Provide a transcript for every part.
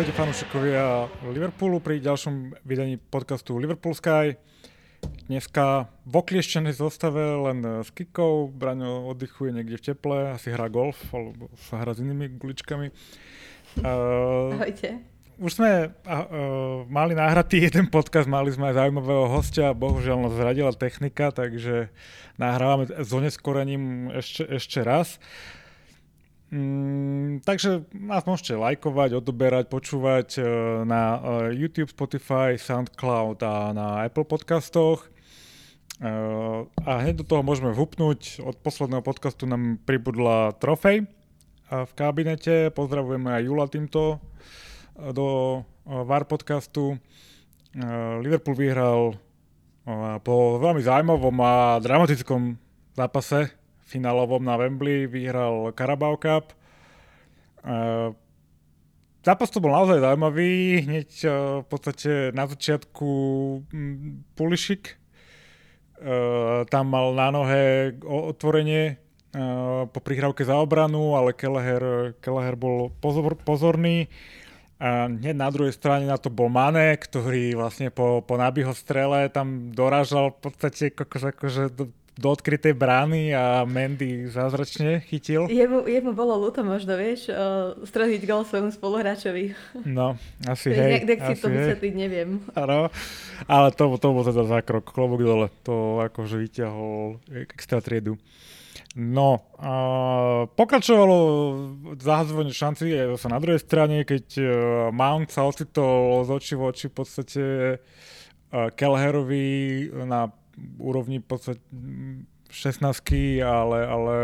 Ahojte fanúšikovia Liverpoolu pri ďalšom vydaní podcastu Liverpool Sky. Dneska v oklieštenej zostave len s Kikou. Braňo oddychuje niekde v teple, asi hrá golf alebo sa hrá s inými guličkami. Uh, Ahojte. Už sme uh, mali nahratý jeden podcast, mali sme aj zaujímavého hostia, bohužiaľ nás zradila technika, takže nahrávame s oneskorením ešte, ešte raz. Mm, takže nás môžete lajkovať, odoberať, počúvať uh, na uh, YouTube, Spotify, SoundCloud a na Apple podcastoch. Uh, a hneď do toho môžeme vhupnúť. Od posledného podcastu nám pribudla trofej v kabinete. Pozdravujeme aj Jula týmto do VAR podcastu. Liverpool vyhral po veľmi zaujímavom a dramatickom zápase finálovom na Wembley vyhral Carabao Cup. Uh, zápas to bol naozaj zaujímavý. Hneď uh, v podstate na začiatku Pulisic uh, tam mal na nohe otvorenie uh, po prihrávke za obranu, ale Kelleher, Kelleher bol pozor, pozorný. A hneď na druhej strane na to bol Mane, ktorý vlastne po, po nábyho strele tam dorážal v podstate akože, akože do, odkrytej brány a Mandy zázračne chytil. Jemu, jemu bolo ľúto možno, vieš, uh, streliť gol svojmu spoluhráčovi. No, asi hej. Nech si to vysvetliť, neviem. Áno, ale to, to bol teda zákrok, klobúk dole. To akože vyťahol extra triedu. No, uh, pokračovalo zahazovanie šanci sa na druhej strane, keď uh, Mount sa ocitol z očí v oči v podstate uh, Kelherovi na úrovni podstate 16 ale, ale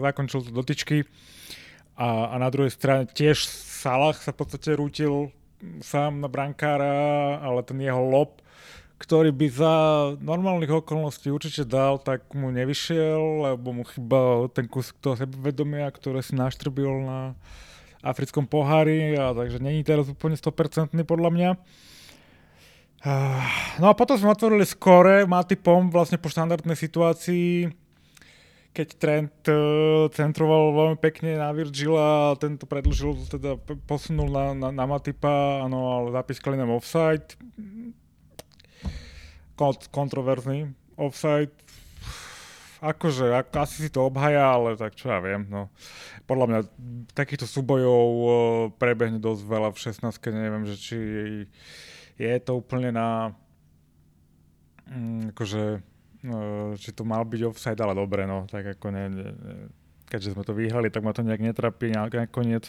zakončil to dotyčky. A, a na druhej strane tiež Salah sa v podstate rútil sám na brankára, ale ten jeho lob, ktorý by za normálnych okolností určite dal, tak mu nevyšiel, lebo mu chýbal ten kus toho sebevedomia, ktoré si naštrbil na africkom pohári, a takže není teraz úplne 100% podľa mňa. No a potom sme otvorili skore Matipom vlastne po štandardnej situácii, keď Trent uh, centroval veľmi pekne na Virgila a tento predlžil, teda posunul na, na, na Matipa, áno, ale zapískali nám offside. Kont- kontroverzný offside. Akože, ako, asi si to obhaja, ale tak čo ja viem, no. Podľa mňa takýchto súbojov uh, prebehne dosť veľa v 16 neviem, že či je to úplne na mm, akože uh, či to mal byť offside, ale dobre, no, tak ako ne, ne, keďže sme to vyhrali, tak ma to nejak netrapí nakoniec.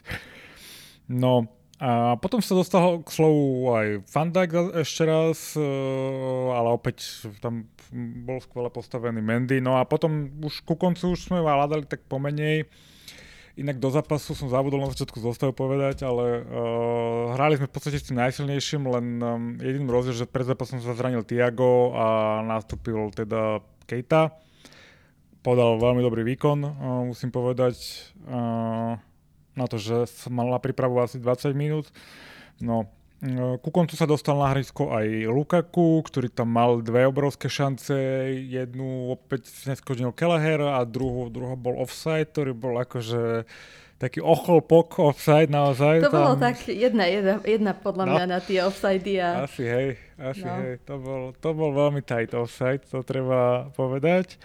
No, a potom sa dostal k slovu aj Fandak ešte raz, uh, ale opäť tam bol skvele postavený Mendy. No a potom už ku koncu už sme hľadali tak pomenej. Inak do zápasu som zabudol na začiatku zostavu povedať, ale uh, hrali sme v podstate s tým najsilnejším, len um, jediným rozdiel, že pred zápasom sa zranil Tiago a nastúpil teda Keita. Podal veľmi dobrý výkon, uh, musím povedať, uh, na to, že mal na prípravu asi 20 minút. No, ku koncu sa dostal na hrysko aj Lukaku, ktorý tam mal dve obrovské šance. Jednu opäť neskodnil Kelleher a druhú, druhú bol offside, ktorý bol akože taký ocholpok offside naozaj. To tam... bolo tak jedna, jedna, jedna podľa no. mňa na tie offside a... Asi hej, asi no. hej. To bol, to bol veľmi tight offside, to treba povedať.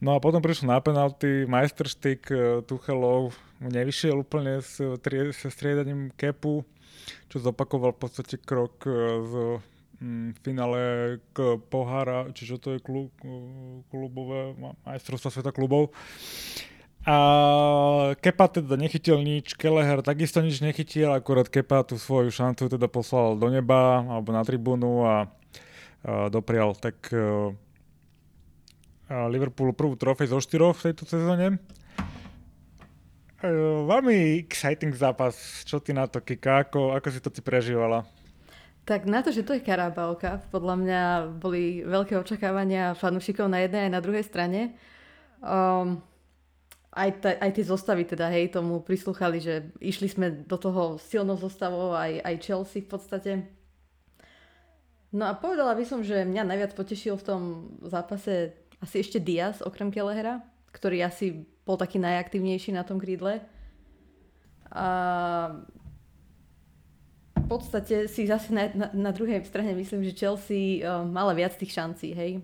No a potom prišlo na penalty, majsterštyk eh, Tuchelov nevyšiel úplne s, s striedaním kepu čo zopakoval v podstate krok e, z mm, finále k pohára, čiže to je klub, klubové majstrovstva sveta klubov. A Kepa teda nechytil nič, Keleher takisto nič nechytil, akurát Kepa tú svoju šancu teda poslal do neba alebo na tribúnu a, a doprial tak a e, Liverpoolu prvú trofej zo štyroch v tejto sezóne. Veľmi exciting zápas. Čo ty na to, Kika? Ako, ako si to ty prežívala? Tak na to, že to je Karabálka, podľa mňa boli veľké očakávania fanúšikov na jednej aj na druhej strane. Um, aj, ta, aj tie zostavy teda, hej, tomu prislúchali, že išli sme do toho silnou zostavou, aj, aj Chelsea v podstate. No a povedala by som, že mňa najviac potešil v tom zápase asi ešte Diaz, okrem Kelehera, ktorý asi bol taký najaktívnejší na tom krídle. A podstate si zase na, na, na druhej strane myslím, že Chelsea uh, mala viac tých šancí, hej,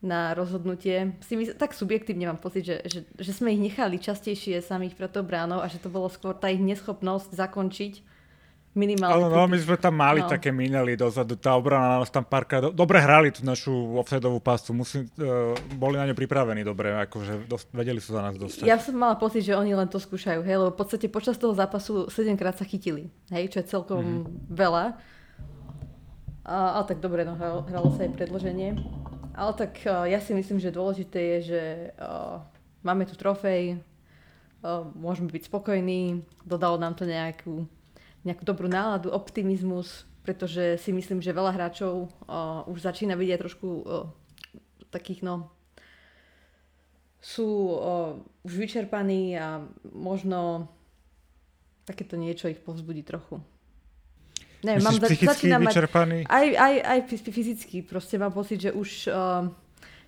na rozhodnutie. Si mysl- tak subjektívne mám pocit, že, že, že sme ich nechali častejšie samých pre to bránou a že to bolo skôr tá ich neschopnosť zakončiť minimálne. Ale no, my sme tam mali no. také minely dozadu, tá obrana nás tam párka, do, dobre hrali tú našu offsideovú pastu, Musím, uh, boli na ňu pripravení dobre, akože dos, vedeli sa za nás dostať. Ja som mala pocit, že oni len to skúšajú, hej, lebo v podstate počas toho zápasu 7 krát sa chytili, hej, čo je celkom mm-hmm. veľa. A, ale tak dobre, no, hralo, hralo sa aj predloženie. Ale tak uh, ja si myslím, že dôležité je, že uh, máme tu trofej, uh, môžeme byť spokojní, dodalo nám to nejakú nejakú dobrú náladu, optimizmus, pretože si myslím, že veľa hráčov uh, už začína vidieť trošku uh, takých, no, sú uh, už vyčerpaní a možno takéto niečo ich povzbudí trochu. Neviem, mám za, začínam vyčerpaný? Mať, aj, aj, aj fyzicky, proste mám pocit, že už uh,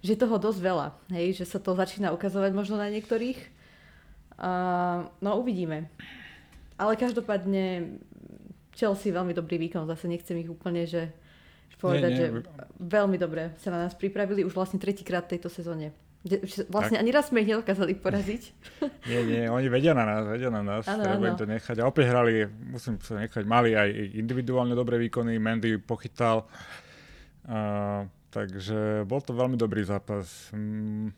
že toho dosť veľa, hej, že sa to začína ukazovať možno na niektorých. Uh, no uvidíme. Ale každopádne Chelsea veľmi dobrý výkon, zase nechcem ich úplne, že povedať, nie, nie. že veľmi dobre sa na nás pripravili už vlastne tretíkrát v tejto sezóne. Vlastne tak. ani raz sme ich nedokázali poraziť. Nie, nie, oni vedia na nás, vedia na nás, ano, treba im to nechať. A opäť hrali, musím sa nechať, mali aj individuálne dobré výkony, Mendy pochytal. Uh, takže bol to veľmi dobrý zápas. Mm,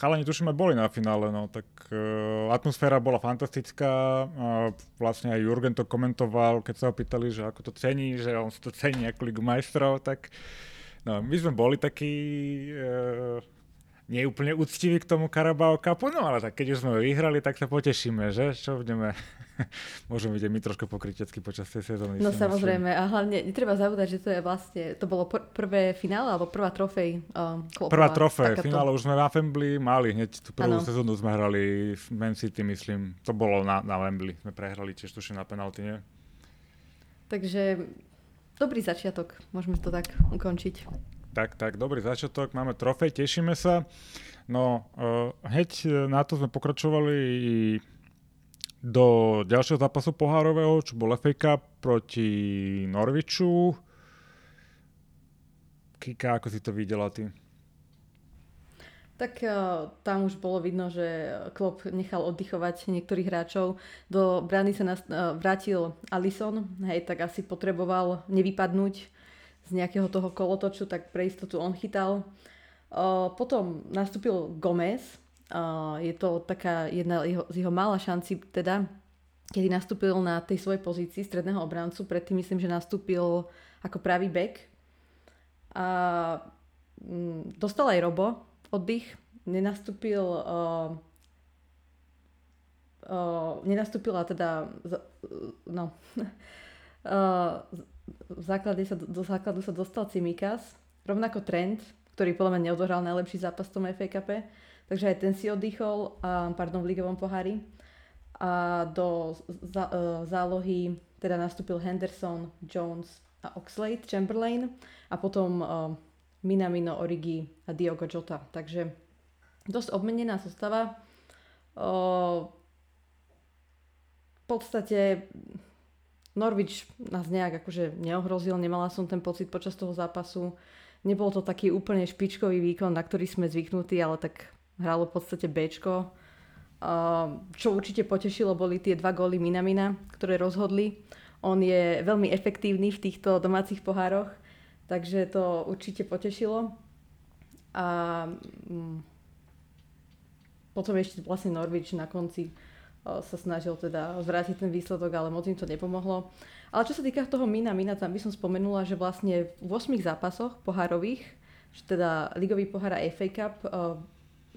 chalani tuším aj boli na finále, no tak uh, atmosféra bola fantastická, uh, vlastne aj Jurgen to komentoval, keď sa ho pýtali, že ako to cení, že on si to cení ako Ligu majstrov, tak no, my sme boli takí uh, nie úplne úctiví k tomu Carabao Cupu, no ale tak keď už sme vyhrali, tak sa potešíme, že? Čo budeme, môžeme vidieť my trošku pokrytecky počas tej sezóny. No samozrejme a hlavne netreba zabúdať, že to je vlastne, to bolo pr- prvé finále alebo prvá trofej um. Prvá trofej, takáto... finále už sme na Wembley mali, hneď tú prvú ano. sezónu sme hrali v Man City, myslím, to bolo na, na Wembley, sme prehrali tiež tuším na penalty, nie? Takže dobrý začiatok, môžeme to tak ukončiť. Tak, tak, dobrý začiatok, máme trofej, tešíme sa. No, uh, hneď na to sme pokračovali do ďalšieho zápasu pohárového, čo bol FA Cup proti Norviču. Kika, ako si to videla ty? Tak uh, tam už bolo vidno, že Klopp nechal oddychovať niektorých hráčov. Do brány sa nás, vrátil Alison, hej, tak asi potreboval nevypadnúť z nejakého toho kolotoču, tak pre istotu on chytal. Uh, potom nastúpil Gomez, uh, je to taká jedna z jeho mála šanci, teda, kedy nastúpil na tej svojej pozícii stredného obrancu, predtým myslím, že nastúpil ako pravý back. A um, dostal aj Robo oddych, nenastúpil uh, uh, nenastúpila teda no uh, v základe sa, do základu sa dostal Cimikas, rovnako Trent, ktorý podľa mňa neodohral najlepší zápas v tom FA Cup, takže aj ten si oddychol, a, pardon, v ligovom pohári. A do za, uh, zálohy teda nastúpil Henderson, Jones a Oxlade, Chamberlain a potom uh, Minamino, Origi a Diogo Jota. Takže dosť obmenená zostava. V podstate Norwich nás nejak akože neohrozil, nemala som ten pocit počas toho zápasu. Nebol to taký úplne špičkový výkon, na ktorý sme zvyknutí, ale tak hralo v podstate Bčko. Čo určite potešilo, boli tie dva góly Minamina, ktoré rozhodli. On je veľmi efektívny v týchto domácich pohároch, takže to určite potešilo. A mm, potom ešte vlastne Norwich na konci sa snažil teda zvrátiť ten výsledok, ale moc im to nepomohlo. Ale čo sa týka toho Mina Mina, tam by som spomenula, že vlastne v 8 zápasoch pohárových, teda ligový pohár a FA Cup,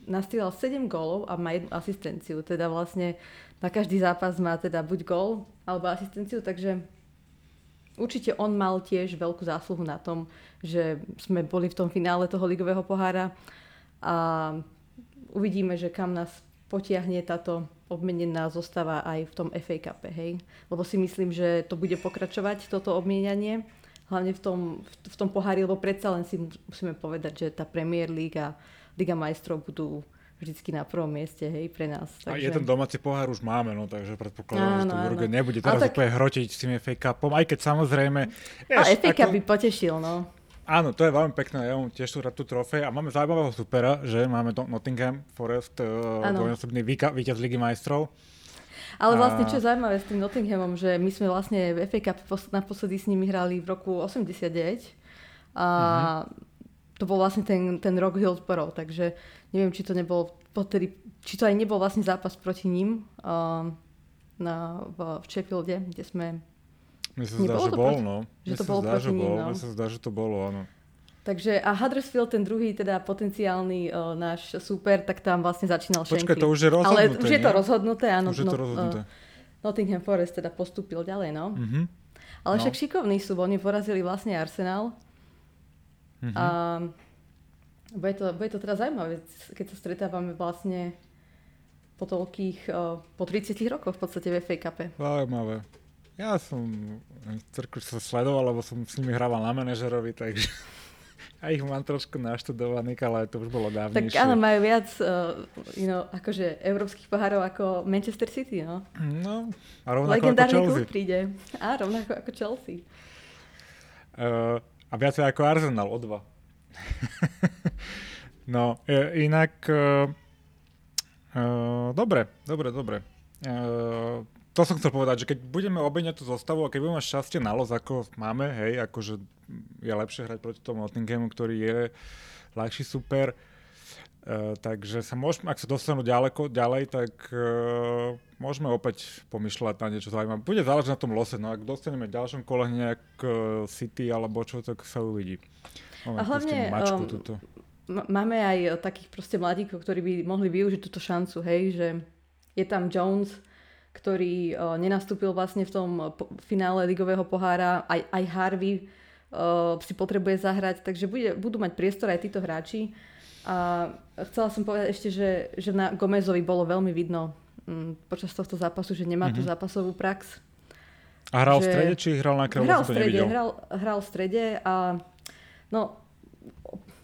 nastrieľal 7 gólov a má jednu asistenciu. Teda vlastne na každý zápas má teda buď gól alebo asistenciu, takže určite on mal tiež veľkú zásluhu na tom, že sme boli v tom finále toho ligového pohára a uvidíme, že kam nás potiahne táto obmenená zostava aj v tom FA Cup, hej? Lebo si myslím, že to bude pokračovať, toto obmienanie, hlavne v tom, v, tom pohári, lebo predsa len si musíme povedať, že tá Premier League a Liga majstrov budú vždycky na prvom mieste, hej, pre nás. Takže... A jeden domáci pohár už máme, no takže predpokladám, že to Uruguay nebude teraz tak... úplne hrotiť s tým FA Cupom, aj keď samozrejme... A FA Cup by potešil, no. Áno, to je veľmi pekné, ja mám tiež tu rád tú trofej a máme zaujímavého supera, že máme to Nottingham Forest, uh, dvojnásobný víťaz Ligy majstrov. Ale vlastne, čo je zaujímavé s tým Nottinghamom, že my sme vlastne v FA Cup naposledy s nimi hrali v roku 89 a uh-huh. to bol vlastne ten, ten rok Hillsborough, takže neviem, či to nebol potedy, či to aj nebol vlastne zápas proti ním uh, na, v, v Sheffielde, kde sme mne sa zdá, že bol, no. Že to bolo zdá, proti ním, no. Mne sa zdá, že to bolo, áno. Takže a Huddersfield, ten druhý teda potenciálny uh, náš super, tak tam vlastne začínal Shankly. Počkaj, to už je rozhodnuté, Ale už je to rozhodnuté, áno. Už je to no, rozhodnuté. Uh, Nottingham Forest teda postúpil ďalej, no. Mm-hmm. Ale no. však šikovní sú, oni porazili vlastne Arsenal. Mm-hmm. A bude to, bude to teda zaujímavé, keď sa stretávame vlastne po toľkých, uh, po 30 rokoch v podstate v FA Cupe. Zaujímavé. Ja som trošku sa sledoval, lebo som s nimi hrával na manažerovi, takže ja ich mám trošku naštudovaných, ale to už bolo dávnejšie. Tak áno, majú viac uh, you know, akože európskych pohárov ako Manchester City, no. No, a rovnako Legendárny ako Chelsea. príde. A rovnako ako Chelsea. Uh, a viacej ako Arsenal, o dva. no, e, inak... Uh, uh, dobre, dobre, dobre. Uh, to som chcel povedať, že keď budeme obejňať tú zostavu a keď budeme mať šťastie na los, ako máme, hej, akože je lepšie hrať proti tomu Nottinghamu, ktorý je ľahší super, Uh, takže sa môžeme, ak sa dostanú ďaleko, ďalej, tak uh, môžeme opäť pomýšľať na niečo zaujímavé. Bude záležiť na tom lose, no ak dostaneme v ďalšom kole nejak uh, City alebo čo, tak sa uvidí. Máme a hlavne mačku, um, máme aj takých proste mladíkov, ktorí by mohli využiť túto šancu, hej, že je tam Jones, ktorý uh, nenastúpil vlastne v tom finále ligového pohára. Aj, aj Harvey uh, si potrebuje zahrať, takže bude, budú mať priestor aj títo hráči. A chcela som povedať ešte, že, že na Gomezovi bolo veľmi vidno um, počas tohto zápasu, že nemá mm-hmm. tú mhm. zápasovú prax. A hral že... v strede, či hral na kravu? Hral v strede, hral, hral v strede a no,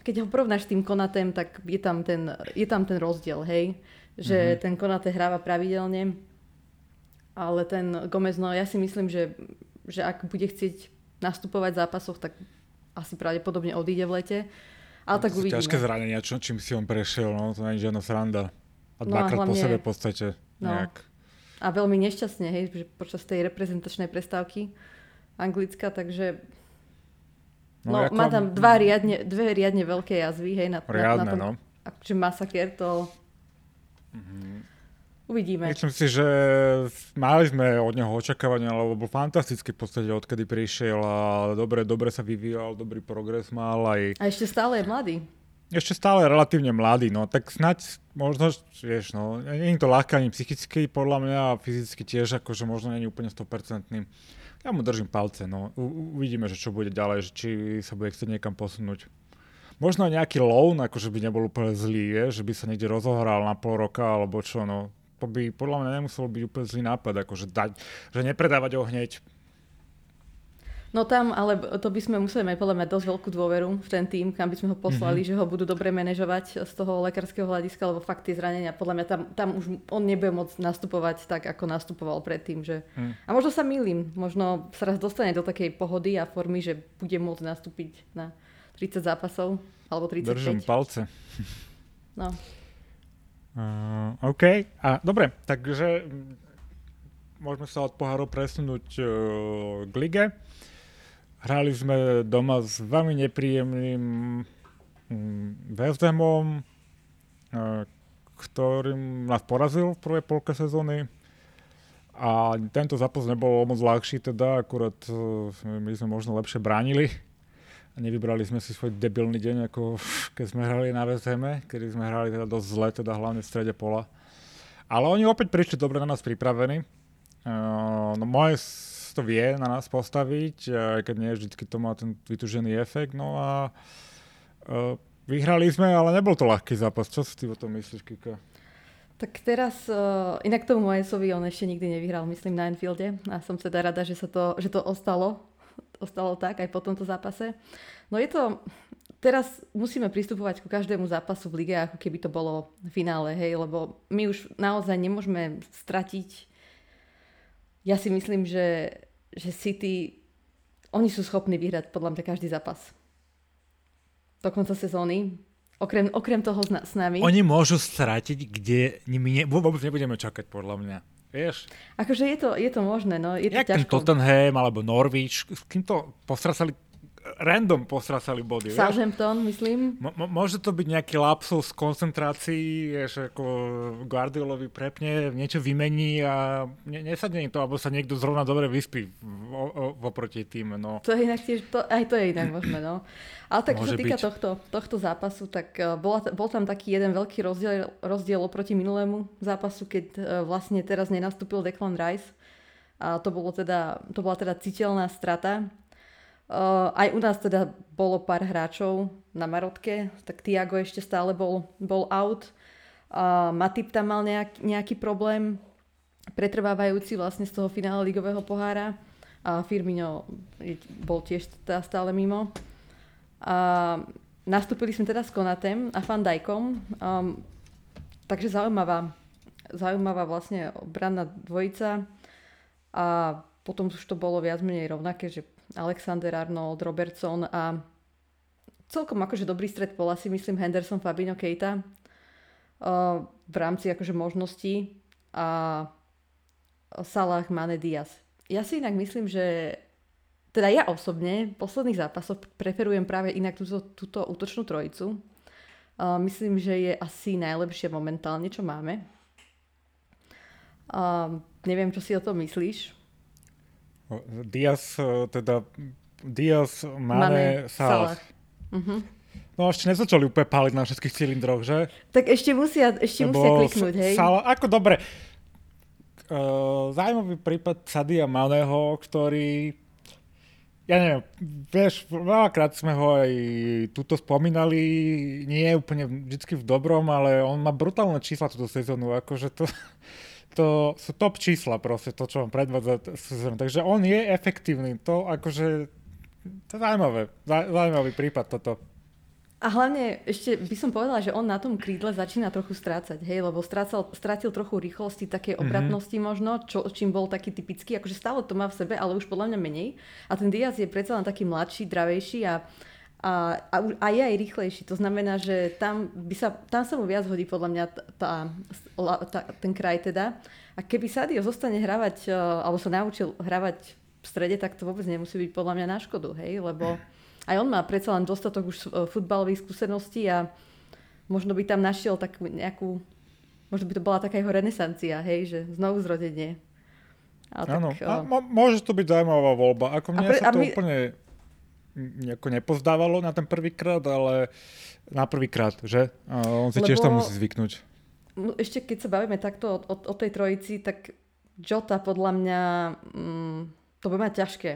keď ho porovnáš s tým Konatem, tak je tam ten, je tam ten rozdiel, hej? Že mm-hmm. ten Konate hráva pravidelne ale ten Gomez, no ja si myslím, že, že ak bude chcieť nastupovať v zápasoch, tak asi pravdepodobne odíde v lete. Ale no, tak uvidíme. Ťažké zranenia, čo, čím si on prešiel, no to nie je žiadna sranda. A no dvakrát no, po sebe v podstate. No. Nejak. A veľmi nešťastne, hej, že počas tej reprezentačnej prestávky anglická, takže No, no ako... má tam dva riadne, dve riadne veľké jazvy, hej, na, riadne, na, na tom, no. akože masaker, to... Mm-hmm. Uvidíme. Myslím si, že mali sme od neho očakávania, lebo bol fantastický v podstate, odkedy prišiel a dobre, dobre sa vyvíjal, dobrý progres mal aj... A ešte stále je mladý. Ešte stále relatívne mladý, no tak snať možno, vieš, no, nie je to ľahké ani psychicky, podľa mňa a fyzicky tiež, akože možno nie je úplne 100%. Ja mu držím palce, no. U- uvidíme, že čo bude ďalej, že či sa bude chcieť niekam posunúť. Možno nejaký loan, akože by nebol úplne zlý, je, že by sa niekde rozohral na pol roka, alebo čo, no by podľa mňa nemuselo byť úplne zlý nápad, akože dať, že nepredávať ho hneď. No tam, ale to by sme museli mať podľa mňa dosť veľkú dôveru v ten tým, kam by sme ho poslali, mm-hmm. že ho budú dobre manažovať z toho lekárskeho hľadiska, lebo fakt tie zranenia, podľa mňa tam, tam už on nebude môcť nastupovať tak, ako nastupoval predtým. Že... Mm. A možno sa milím, možno sa raz dostane do takej pohody a formy, že bude môcť nastúpiť na 30 zápasov, alebo 35. Držím palce. No. Uh, OK. A, dobre, takže mm, môžeme sa od pohárov presunúť uh, k lige. Hrali sme doma s veľmi nepríjemným um, ktorým nás porazil v prvej polke sezóny. A tento zápas nebol moc ľahší, teda akurát uh, my sme možno lepšie bránili nevybrali sme si svoj debilný deň, ako keď sme hrali na VSM, kedy sme hrali teda dosť zle, teda hlavne v strede pola. Ale oni opäť prišli dobre na nás pripravení. Uh, no moje to vie na nás postaviť, aj keď nie vždy to má ten vytužený efekt. No a uh, vyhrali sme, ale nebol to ľahký zápas. Čo si ty o tom myslíš, Kika? Tak teraz, uh, inak tomu Mojesovi on ešte nikdy nevyhral, myslím, na Enfielde. A som teda rada, že, sa to, že to ostalo ostalo tak aj po tomto zápase. No je to, teraz musíme pristupovať ku každému zápasu v lige, ako keby to bolo v finále, hej, lebo my už naozaj nemôžeme stratiť. Ja si myslím, že, že City, oni sú schopní vyhrať podľa mňa každý zápas. Do konca sezóny. Okrem, okrem toho s, nami. Oni môžu stratiť, kde nimi ne, vôbec nebudeme čakať, podľa mňa. Vieš? Akože je to, je to možné, no. Je to Jak ťažko. ten Tottenham alebo Norwich, s kým to postracali random postracali body. Southampton, myslím. M- môže to byť nejaký lapsus koncentrácií, že ako Guardiolovi prepne, niečo vymení a ne- nesadne to, alebo sa niekto zrovna dobre vyspí oproti tým. No. To je inak tiež, to, aj to je inak možné, no. Ale tak, čo sa týka tohto, tohto zápasu, tak uh, bola, bol tam taký jeden veľký rozdiel, rozdiel oproti minulému zápasu, keď uh, vlastne teraz nenastúpil Declan Rice. A to, bolo teda, to bola teda citeľná strata Uh, aj u nás teda bolo pár hráčov na Marotke, tak Tiago ešte stále bol, bol out. Uh, Matip tam mal nejak, nejaký problém, pretrvávajúci vlastne z toho finále ligového pohára. A Firmino bol tiež teda stále mimo. A nastúpili sme teda s Konatem a Van. Um, takže zaujímavá, zaujímavá vlastne obranná dvojica. A potom už to bolo viac menej rovnaké, že Alexander Arnold, Robertson a celkom akože dobrý stred pola si myslím Henderson, Fabinho, Keita uh, v rámci akože možností a Salah, Mane, Diaz. Ja si inak myslím, že teda ja osobne v posledných zápasoch preferujem práve inak túto, túto útočnú trojicu. Myslím, že je asi najlepšie momentálne, čo máme. Neviem, čo si o tom myslíš. Diaz, e, teda Diaz, Mane, Mane Salah. Salah. Uh-huh. No ešte nezačali úplne páliť na všetkých cylindroch, že? Tak ešte musia, ešte Lebo musia kliknúť, hej? Salah, ako dobre. Uh, zaujímavý prípad Sadia Maného, ktorý ja neviem, vieš, veľakrát sme ho aj tuto spomínali, nie je úplne vždy v dobrom, ale on má brutálne čísla túto sezónu, akože to, to sú top čísla proste, to, čo on predvádza. Takže on je efektívny. To akože, to je zaujímavé. Zaujímavý prípad toto. A hlavne ešte by som povedala, že on na tom krídle začína trochu strácať, hej, lebo strácal, strátil trochu rýchlosti, také mhm. obratnosti mm-hmm. možno, čo, čím bol taký typický, akože stále to má v sebe, ale už podľa mňa menej. A ten Diaz je predsa len taký mladší, dravejší a a, a, a je aj rýchlejší. To znamená, že tam, by sa, tam sa mu viac hodí podľa mňa tá, tá, ten kraj teda. A keby Sadio zostane hravať, e, alebo sa naučil hravať v strede, tak to vôbec nemusí byť podľa mňa na škodu, hej? Lebo aj on má predsa len dostatok už e, futbalových skúseností a možno by tam našiel takú nejakú, možno by to bola taká jeho renesancia, hej, že znovu zrodenie. Áno, a môže to byť zaujímavá voľba. Ako mne pre, sa to my, úplne nejako nepozdávalo na ten prvýkrát, ale na prvýkrát, že? A on si Lebo, tiež tam musí zvyknúť. No, ešte keď sa bavíme takto o, o, o tej trojici, tak Jota podľa mňa mm, to bude mať ťažké.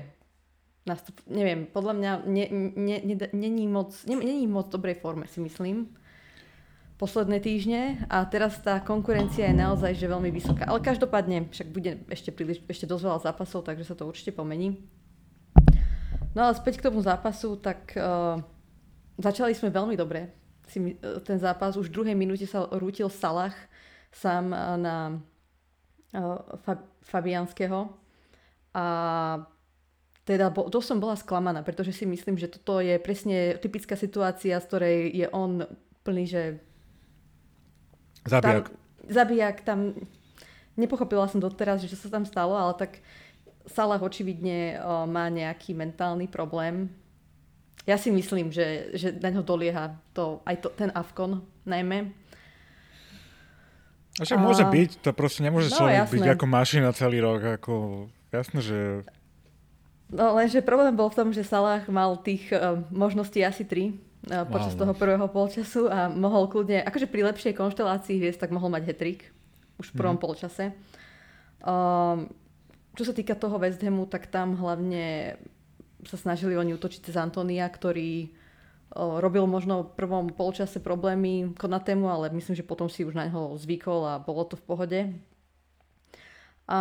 Nastup, neviem, podľa mňa nie, nie, nie, není moc, nie, není moc dobrej forme, si myslím posledné týždne a teraz tá konkurencia je naozaj že veľmi vysoká. Ale každopádne však bude ešte príliš, ešte dosť veľa zápasov, takže sa to určite pomení. No ale späť k tomu zápasu, tak uh, začali sme veľmi dobre. Si, uh, ten zápas už v druhej minúte sa rútil Salah sám uh, na uh, Fab- Fabianského a teda bo, to som bola sklamaná, pretože si myslím, že toto je presne typická situácia, z ktorej je on plný, že... Zabijak. Tam, zabijak, tam... Nepochopila som doteraz, že čo sa tam stalo, ale tak Salah očividne o, má nejaký mentálny problém. Ja si myslím, že, že na ňo dolieha to, aj to, ten Afkon najmä. A že môže byť, to proste nemôže no, človek jasné. byť ako mašina celý rok. Ako, jasné, že... No lenže problém bol v tom, že Salah mal tých uh, možností asi tri uh, počas wow. toho prvého polčasu a mohol kľudne, akože pri lepšej konštelácii hviezd, tak mohol mať hetrik už v prvom mm. polčase. Um, čo sa týka toho West Hamu, tak tam hlavne sa snažili oni utočiť cez Antonia, ktorý robil možno v prvom polčase problémy Konatému, ale myslím, že potom si už na neho zvykol a bolo to v pohode. A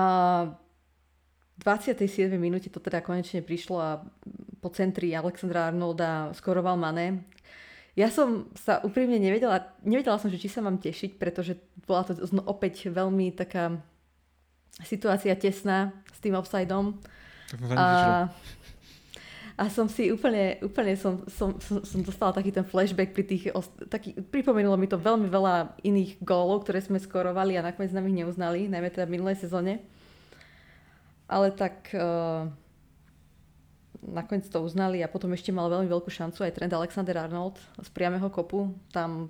v 27. minúte to teda konečne prišlo a po centri Alexandra Arnolda skoroval Mané. Ja som sa úprimne nevedela, nevedela som, že či sa mám tešiť, pretože bola to opäť veľmi taká situácia tesná s tým offsideom. A, a som si úplne, úplne som, som, som, som dostala taký ten flashback pri tých, taký, pripomenulo mi to veľmi veľa iných gólov, ktoré sme skorovali a nakoniec nám ich neuznali, najmä teda v minulej sezóne. Ale tak uh, nakoniec to uznali a potom ešte mal veľmi veľkú šancu aj Trent Alexander Arnold z priameho kopu. Tam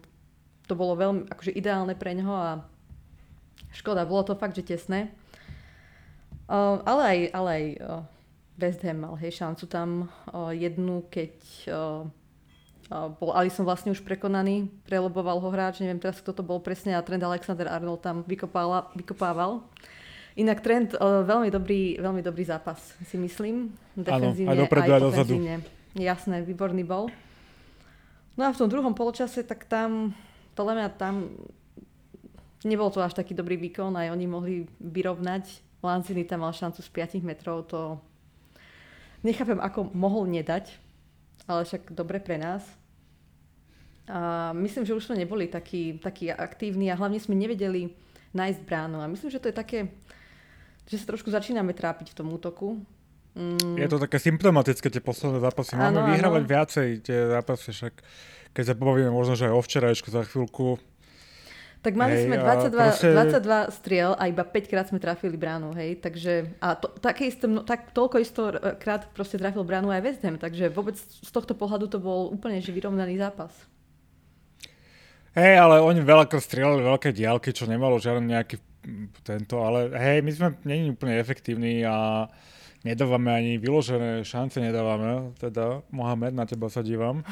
to bolo veľmi akože ideálne pre neho a škoda, bolo to fakt, že tesné. Uh, ale aj, ale aj uh, West Ham mal hej, šancu tam uh, jednu, keď uh, bol Alison vlastne už prekonaný, preloboval ho hráč, neviem teraz kto to bol presne a Trent Alexander Arnold tam vykopával. vykopával. Inak trend, veľmi dobrý, veľmi dobrý zápas, si myslím. Defenzívne, aj dopredu, aj, aj dozadu. Jasné, výborný bol. No a v tom druhom poločase, tak tam, podľa mňa tam nebol to až taký dobrý výkon, aj oni mohli vyrovnať. Lanzini tam mal šancu z 5 metrov, to nechápem, ako mohol nedať, ale však dobre pre nás. A myslím, že už sme neboli takí, takí aktívni a hlavne sme nevedeli nájsť bránu. A myslím, že to je také že sa trošku začíname trápiť v tom útoku. Mm. Je to také symptomatické tie posledné zápasy. Máme ano, vyhrávať ano. viacej tie zápasy, však keď sa pobavíme možno, že aj o včerajšku za chvíľku. Tak mali hej, sme 22, proste... 22 striel a iba 5 krát sme trafili bránu, hej, takže a to, také isté, tak toľko isto krát proste trafil bránu aj West Ham, takže vôbec z tohto pohľadu to bol úplne že vyrovnaný zápas. Hej, ale oni veľakrát strieľali veľké diálky, čo nemalo žiaden nejaký tento, ale hej, my sme není úplne efektívni a nedávame ani vyložené šance, nedávame. Teda, Mohamed, na teba sa dívam.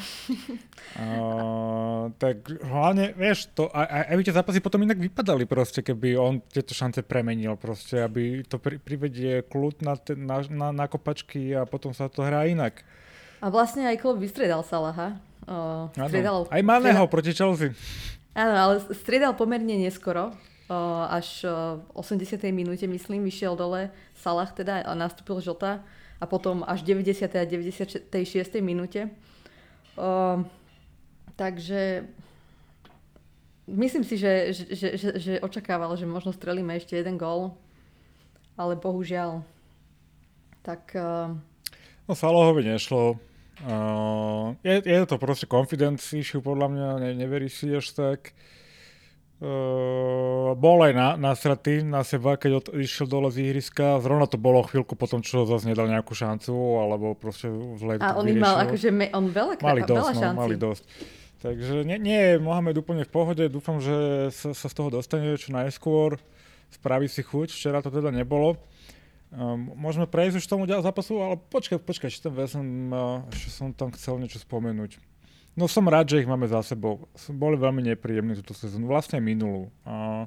a, tak hlavne, vieš, to, aj, aj by tie zápasy potom inak vypadali proste, keby on tieto šance premenil proste, aby to pri, privedie kľud na, te, na, na, na kopačky a potom sa to hrá inak. A vlastne aj klub vystredal Salaha. Uh, striedal, aj Maného striedal, proti Chelsea. Áno, ale striedal pomerne neskoro až v 80. minúte, myslím, vyšiel dole Salah teda a nastúpil žlta a potom až v 90. a 96. minúte. takže myslím si, že, že, že, že očakával, že možno strelíme ešte jeden gól, ale bohužiaľ. Tak... No Salahovi nešlo. Uh, je, je to proste confidence issue podľa mňa, ne, neveríš si až tak. Uh, Uh, bol aj na, nasratý na seba, keď od, išiel dole z ihriska. Zrovna to bolo chvíľku potom, čo zase nedal nejakú šancu, alebo proste zle A on ich mal akože, me, on veľa, mali dosť, veľa no, mali dosť. Takže nie, nie je Mohamed úplne v pohode, dúfam, že sa, sa z toho dostane čo najskôr, spraví si chuť, včera to teda nebolo. Um, môžeme prejsť už tomu zápasu, ale počkaj, počkaj, ešte, ten vezem, uh, ešte som tam chcel niečo spomenúť. No som rád, že ich máme za sebou. Boli veľmi nepríjemní túto sezónu, vlastne minulú. A,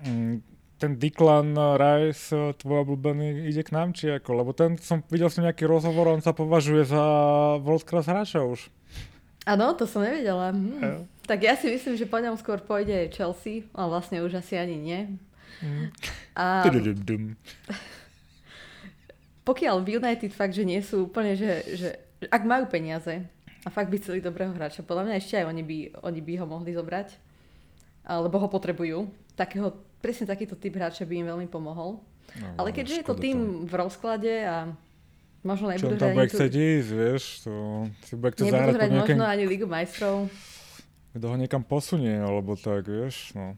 mm, ten Declan Rice, tvoj obľúbený, ide k nám, či ako? Lebo ten som, videl som nejaký rozhovor, on sa považuje za world class hráča už. Áno, to som nevedela. Hm. Ja. Tak ja si myslím, že po ňom skôr pôjde Chelsea, ale vlastne už asi ani nie. Mm. A... Pokiaľ v United fakt, že nie sú úplne, že, že ak majú peniaze a fakt by chceli dobrého hráča, podľa mňa ešte aj oni by, oni by ho mohli zobrať, lebo ho potrebujú. Takého, presne takýto typ hráča by im veľmi pomohol. No, Ale keďže je to tým to. v rozklade a možno nebudú hrať... Čo tam bude chcieť ísť, vieš, to si bude chcieť zahrať hrať nejakým... možno ani Ligu majstrov. Kto ho niekam posunie, alebo tak, vieš, no.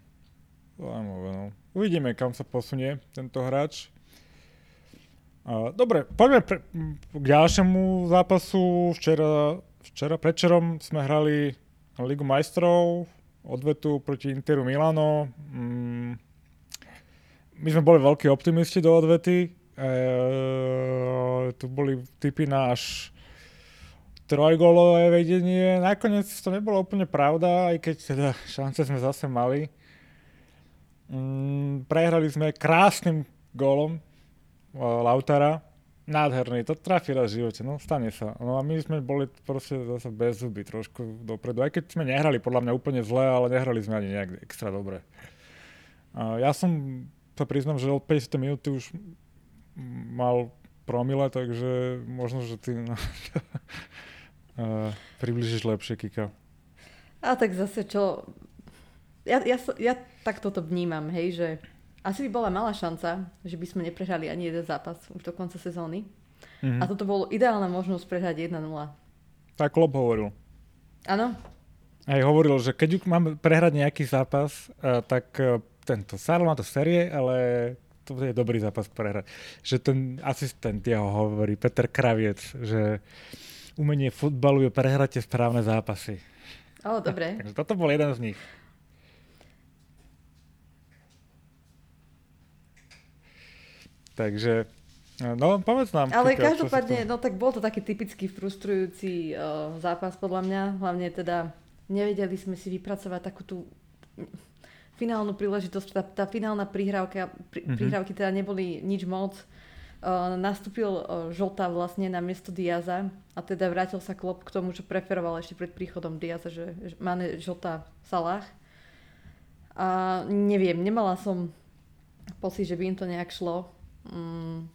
Zaujímavé, no. Uvidíme, kam sa posunie tento hráč. Dobre, poďme pre, k ďalšiemu zápasu. Včera, včera predčerom sme hrali Ligu majstrov, odvetu proti Interu Milano. Mm, my sme boli veľkí optimisti do odvety. E, tu boli typy na až trojgolové vedenie. Nakoniec to nebolo úplne pravda, aj keď teda šance sme zase mali. Mm, prehrali sme krásnym gólom Lautara, nádherný, to trafi raz v živote, no stane sa. No a my sme boli proste zase bez zuby trošku dopredu, aj keď sme nehrali podľa mňa úplne zle, ale nehrali sme ani nejak extra dobre. Ja som sa priznám, že od 50 minúty už mal promile, takže možno, že ty no, približíš lepšie Kika. A tak zase čo... Ja, ja, ja tak toto vnímam, hej, že asi by bola malá šanca, že by sme neprehrali ani jeden zápas už do konca sezóny. Mm-hmm. A toto bolo ideálna možnosť prehrať 1-0. Tak Klopp hovoril. Áno. Aj hovoril, že keď mám prehrať nejaký zápas, uh, tak uh, tento Sarl má to série, ale to je dobrý zápas prehrať. Že ten asistent jeho hovorí, Peter Kraviec, že umenie futbalu je prehrať tie správne zápasy. O, dobre. Takže toto bol jeden z nich. Takže, no povedz nám. Ale týka, každopádne, no tak bol to taký typický frustrujúci uh, zápas podľa mňa. Hlavne teda nevedeli sme si vypracovať takú tú finálnu príležitosť. Tá, tá finálna prihrávka, pri, mm-hmm. prihrávky teda neboli nič moc. Uh, nastúpil uh, Žolta vlastne na miesto Diaza a teda vrátil sa Klopp k tomu, čo preferoval ešte pred príchodom Diaza, že, že máme Žolta Salah. A neviem, nemala som pocit, že by im to nejak šlo. Mm,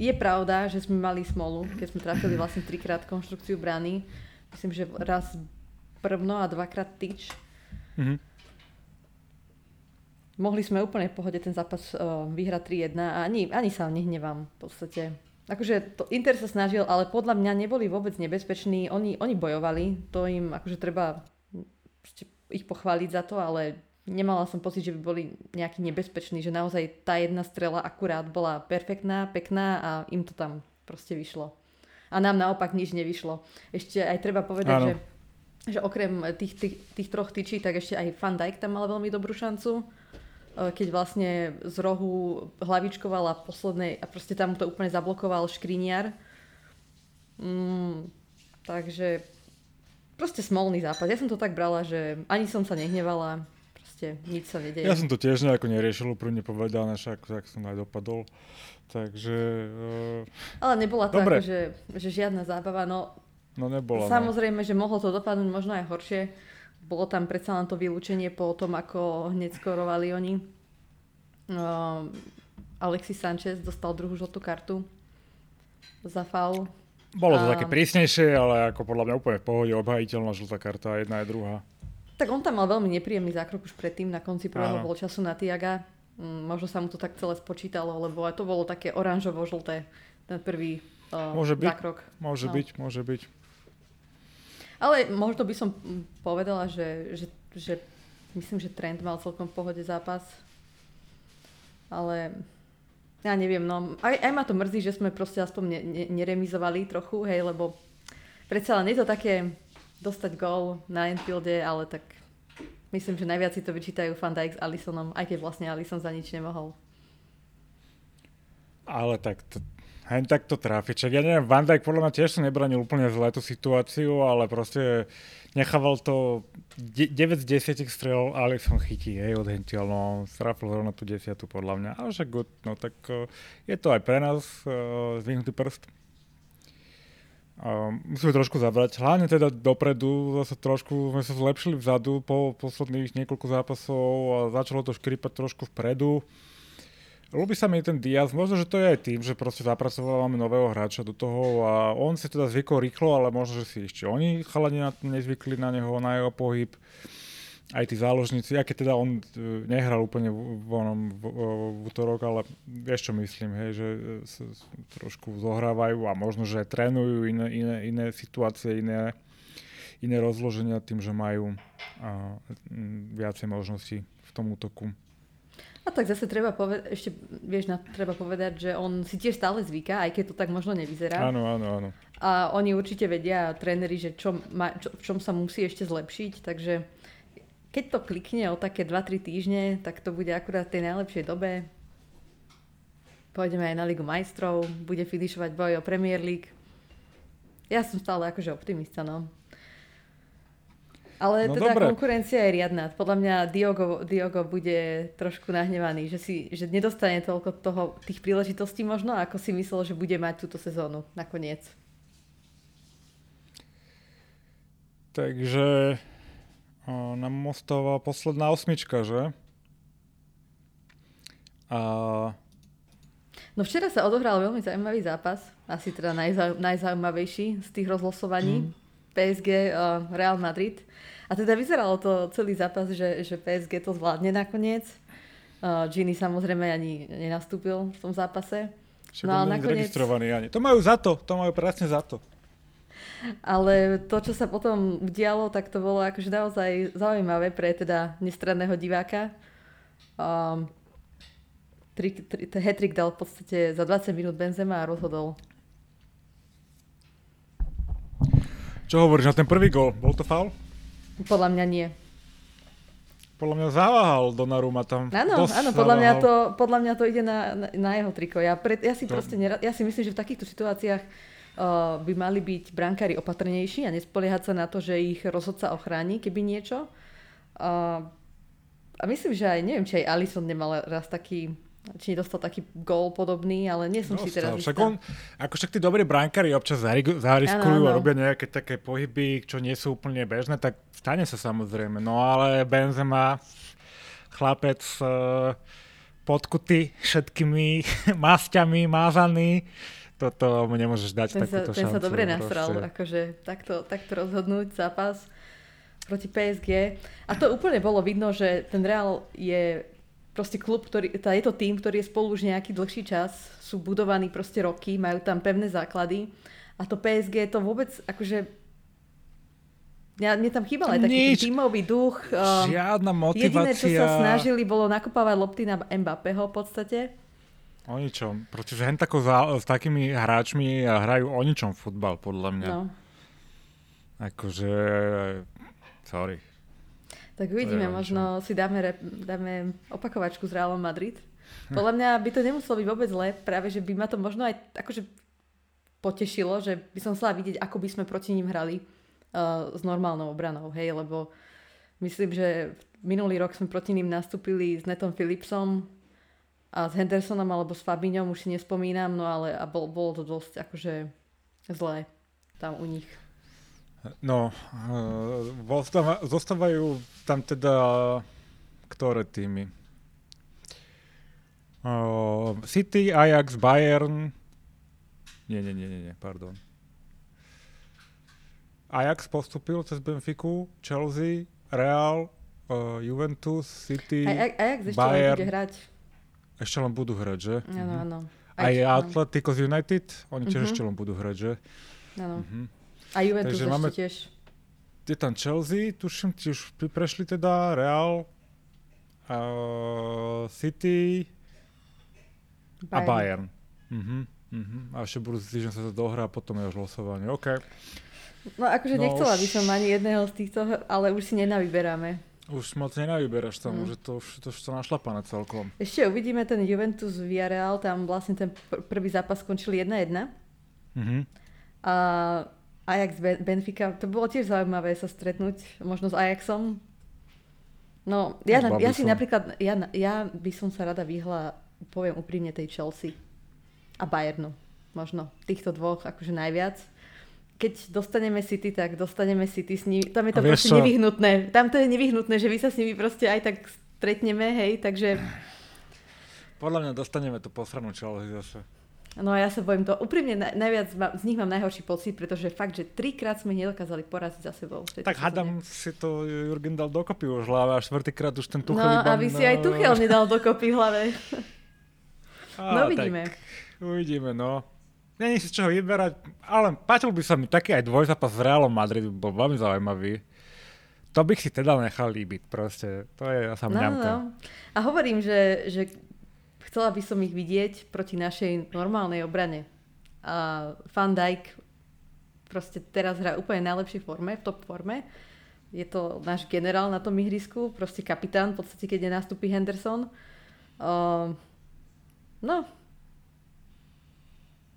je pravda, že sme mali smolu, keď sme trafili vlastne trikrát konštrukciu brány. Myslím, že raz prvno a dvakrát tyč. Mm-hmm. Mohli sme úplne v pohode ten zápas uh, vyhrať 3-1 a ani, ani sa nehnevám v podstate. Akože to Inter sa snažil, ale podľa mňa neboli vôbec nebezpeční. Oni, oni bojovali, to im akože treba ich pochváliť za to, ale nemala som pocit, že by boli nejaký nebezpeční, že naozaj tá jedna strela akurát bola perfektná, pekná a im to tam proste vyšlo. A nám naopak nič nevyšlo. Ešte aj treba povedať, že, že okrem tých, tých, tých troch tyčí, tak ešte aj Van Dijk tam mal veľmi dobrú šancu e, keď vlastne z rohu hlavičkoval a poslednej a proste tam to úplne zablokoval škriniar. Mm, takže proste smolný západ. Ja som to tak brala, že ani som sa nehnevala, proste nič sa nedeje. Ja som to tiež nejako neriešil, úplne povedané, však tak som aj dopadol. Takže... Uh... Ale nebola to Dobre. ako, že, že žiadna zábava, no... No nebola. No. Samozrejme, no. že mohlo to dopadnúť možno aj horšie. Bolo tam predsa len to vylúčenie po tom, ako hneď skorovali oni. Uh, Alexis Sanchez dostal druhú žltú kartu za faul. Bolo to a... také prísnejšie, ale ako podľa mňa úplne v pohode obhajiteľná žltá karta, jedna aj druhá. Tak on tam mal veľmi nepríjemný zákrok už predtým na konci prvého polčasu na Tiaga. Mm, možno sa mu to tak celé spočítalo, lebo to bolo také oranžovo-žlté, ten prvý uh, môže byť, zákrok. Môže no. byť, môže byť. Ale možno by som povedala, že, že, že myslím, že Trent mal celkom v pohode zápas. Ale ja neviem, no aj, aj ma to mrzí, že sme proste aspoň ne, ne, neremizovali trochu, hej, lebo predsa len je to také dostať gól na Enfielde, ale tak myslím, že najviac si to vyčítajú Van Dijk s Alisonom, aj keď vlastne Alison za nič nemohol. Ale tak to, hen tak to tráfi. Čak ja neviem, Van Dijk podľa mňa tiež sa nebranil úplne zle tú situáciu, ale proste nechával to 9 z 10 strel Alison chytí, hej, od Hentiel, no, strafil zrovna tú desiatu podľa mňa. Ale však good, no tak uh, je to aj pre nás uh, zvihnutý prst. Musíme trošku zabrať. Hlavne teda dopredu, zase trošku sme sa zlepšili vzadu po posledných niekoľko zápasov a začalo to škripať trošku vpredu. Ľubí sa mi ten Diaz, možno, že to je aj tým, že proste zapracovávame nového hráča do toho a on si teda zvykol rýchlo, ale možno, že si ešte oni chalani nezvykli na neho, na jeho pohyb. Aj tí záložníci, aké teda on e, nehral úplne v, onom, v, v útorok, ale vieš čo myslím, hej, že e, sa trošku zohrávajú a možno, že trénujú iné, iné, iné situácie, iné, iné rozloženia tým, že majú a, viacej možností v tom útoku. A tak zase treba povedať, ešte vieš, na, treba povedať, že on si tiež stále zvyká, aj keď to tak možno nevyzerá. Áno, áno, áno. A oni určite vedia, tréneri, že čo ma, čo, v čom sa musí ešte zlepšiť, takže keď to klikne o také 2-3 týždne, tak to bude akurát v tej najlepšej dobe. Pôjdeme aj na Ligu majstrov, bude finišovať boj o Premier League. Ja som stále akože optimista, no. Ale no teda dobré. konkurencia je riadna. Podľa mňa Diogo, Diogo bude trošku nahnevaný, že, si, že nedostane toľko toho, tých príležitostí možno, ako si myslel, že bude mať túto sezónu nakoniec. Takže nám ostáva posledná osmička, že? A... No včera sa odohral veľmi zaujímavý zápas, asi teda najzau, najzaujímavejší z tých rozlosovaní. Mm. PSG, uh, Real Madrid. A teda vyzeralo to celý zápas, že, že PSG to zvládne nakoniec. Uh, Gini samozrejme ani nenastúpil v tom zápase. Však no ale nakoniec... ani. To majú za to, to majú presne za to. Ale to, čo sa potom udialo, tak to bolo akože naozaj zaujímavé pre teda nestranného diváka. Um, tri, tri, hat-trick dal v podstate za 20 minút Benzema a rozhodol. Čo hovoríš na ten prvý gol? Bol to faul? Podľa mňa nie. Podľa mňa zaváhal Donnarumma tam. Áno, áno podľa, mňa to, podľa mňa to ide na, na, na jeho triko. Ja, pre, ja, si to... proste nerad, ja si myslím, že v takýchto situáciách by mali byť brankári opatrnejší a nespoliehať sa na to, že ich rozhodca ochráni, keby niečo. A myslím, že aj, neviem, či aj Alison nemal raz taký či dostal taký gól podobný, ale nie som dostal. si teraz však on, ako však tí dobrí brankári občas zariskujú a robia nejaké také pohyby, čo nie sú úplne bežné, tak stane sa samozrejme. No ale Benzema, chlapec podkutý všetkými masťami, mázaný, toto mu nemôžeš dať ten takúto sa, ten šancu. sa dobre nasral, akože takto, takto rozhodnúť zápas proti PSG. A to úplne bolo vidno, že ten Real je proste klub, ktorý, tá, je to tým, ktorý je spolu už nejaký dlhší čas, sú budovaní proste roky, majú tam pevné základy a to PSG to vôbec akože ja, mne tam chýbal aj taký tímový duch. Um, Žiadna motivácia. Jediné, čo sa snažili, bolo nakopávať lopty na Mbappého v podstate. O ničom. Pretože hen tako za, s takými hráčmi hrajú o ničom futbal, podľa mňa. No. Akože, sorry. Tak uvidíme, možno si dáme, dáme opakovačku s Realom Madrid. Podľa mňa by to nemuselo byť vôbec zle, práve že by ma to možno aj akože potešilo, že by som chcela vidieť, ako by sme proti ním hrali uh, s normálnou obranou, hej, lebo myslím, že minulý rok sme proti ním nastúpili s Netom Philipsom a s Hendersonom alebo s Fabiňom, už si nespomínam, no ale a bol, bolo to dosť akože zlé tam u nich. No, uh, zostávajú tam teda ktoré týmy? Uh, City, Ajax, Bayern. Nie, nie, nie, nie, nie, pardon. Ajax postupil cez Benfiku, Chelsea, Real, uh, Juventus, City, Aj, Ajax ešte Bayern. bude hrať. Ešte len budú hrať, že? Áno, áno. Aj, Aj Atletico United, oni tiež uh-huh. ešte len budú hrať, že? Áno. Uh-huh. A Juventus Takže ešte máme, tiež. Je tam Chelsea, tuším, tiež prešli teda Real, uh, City Bayern. a Bayern. Uh-huh, uh-huh. A ešte budúci týždeň sa to dohrá a potom je už losovanie. OK. No akože no nechcela už... by som ani jedného z týchto, ale už si nenavyberáme. Už moc nenavyberáš tam, mm. už je to, už, to, už to našlapané celkom. Ešte uvidíme ten Juventus Villarreal, tam vlastne ten pr- prvý zápas skončil 1-1. Mm-hmm. A Ajax Benfica, to bolo tiež zaujímavé sa stretnúť možno s Ajaxom. No, ja, ja si napríklad, ja, ja by som sa rada vyhla, poviem úprimne, tej Chelsea a Bayernu. Možno týchto dvoch akože najviac. Keď dostaneme City, tak dostaneme City s nimi. Tam je to proste čo? nevyhnutné. Tam to je nevyhnutné, že vy sa s nimi proste aj tak stretneme, hej, takže... Podľa mňa dostaneme tú posranú Chelsea zase. No a ja sa bojím to. Úprimne na, najviac z nich mám najhorší pocit, pretože fakt, že trikrát sme nedokázali poraziť za sebou. Tak hádam si to Jurgen dal dokopy už hlave a štvrtýkrát už ten Tuchel No a vy si aj Tuchel nedal dokopy v hlave. A, no uvidíme. Tak, uvidíme, no. Není si z čoho vyberať, ale páčil by sa mi taký aj dvojzápas s Realom Madrid, bol veľmi zaujímavý. To bych si teda nechal líbiť, proste. To je sa no, no. A hovorím, že, že chcela by som ich vidieť proti našej normálnej obrane. A Van Dijk proste teraz hrá úplne najlepšej forme, v top forme. Je to náš generál na tom ihrisku, proste kapitán, v podstate keď nenastúpi Henderson. Uh, no,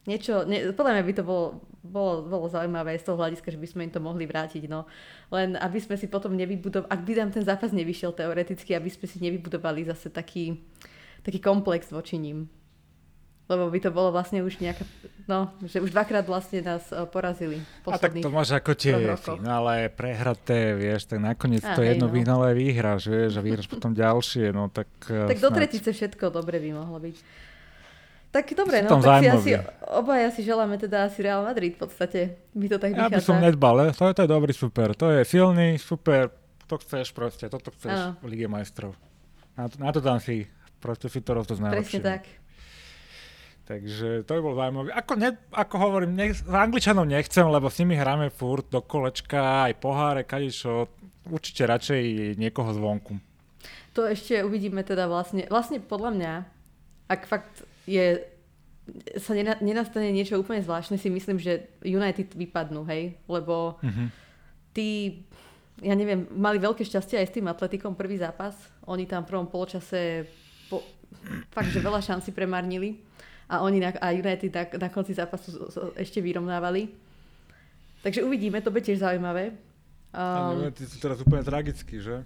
niečo, ne, podľa mňa by to bolo, bolo, bolo zaujímavé z toho hľadiska, že by sme im to mohli vrátiť, no. Len aby sme si potom nevybudovali, ak by nám ten zápas nevyšiel teoreticky, aby sme si nevybudovali zase taký, taký komplex voči ním. Lebo by to bolo vlastne už nejaká, no, že už dvakrát vlastne nás uh, porazili. A tak to máš ako tie finále prehraté, vieš, tak nakoniec a, to hej, jedno no. finále vyhráš, vieš, a vyhráš potom ďalšie, no tak... Uh, tak snáď. do tretice všetko dobre by mohlo byť. Tak dobre, no, tak si asi, obaja si želáme teda asi Real Madrid v podstate. My to tak Ja by vychádza. som nedbal, to, to je dobrý super. To je silný, super, to chceš proste, toto chceš Áno. v Lige majstrov. Na to, na to tam si, proste si to najlepšie. Presne tak. Takže to by bol zaujímavý. Ako, ne, ako hovorím, nech, s Angličanov nechcem, lebo s nimi hráme furt do kolečka, aj poháre, kadečo. Určite radšej niekoho zvonku. To ešte uvidíme teda vlastne. Vlastne podľa mňa, ak fakt je sa nena, nenastane niečo úplne zvláštne, si myslím, že United vypadnú, hej? Lebo Mhm. tí, ja neviem, mali veľké šťastie aj s tým Atletikom prvý zápas. Oni tam v prvom poločase po, fakt, že veľa šanci premárnili a oni na, a United na, na konci zápasu ešte vyrovnávali. Takže uvidíme, to bude tiež zaujímavé. Um, Ty sú teraz úplne tragický, že?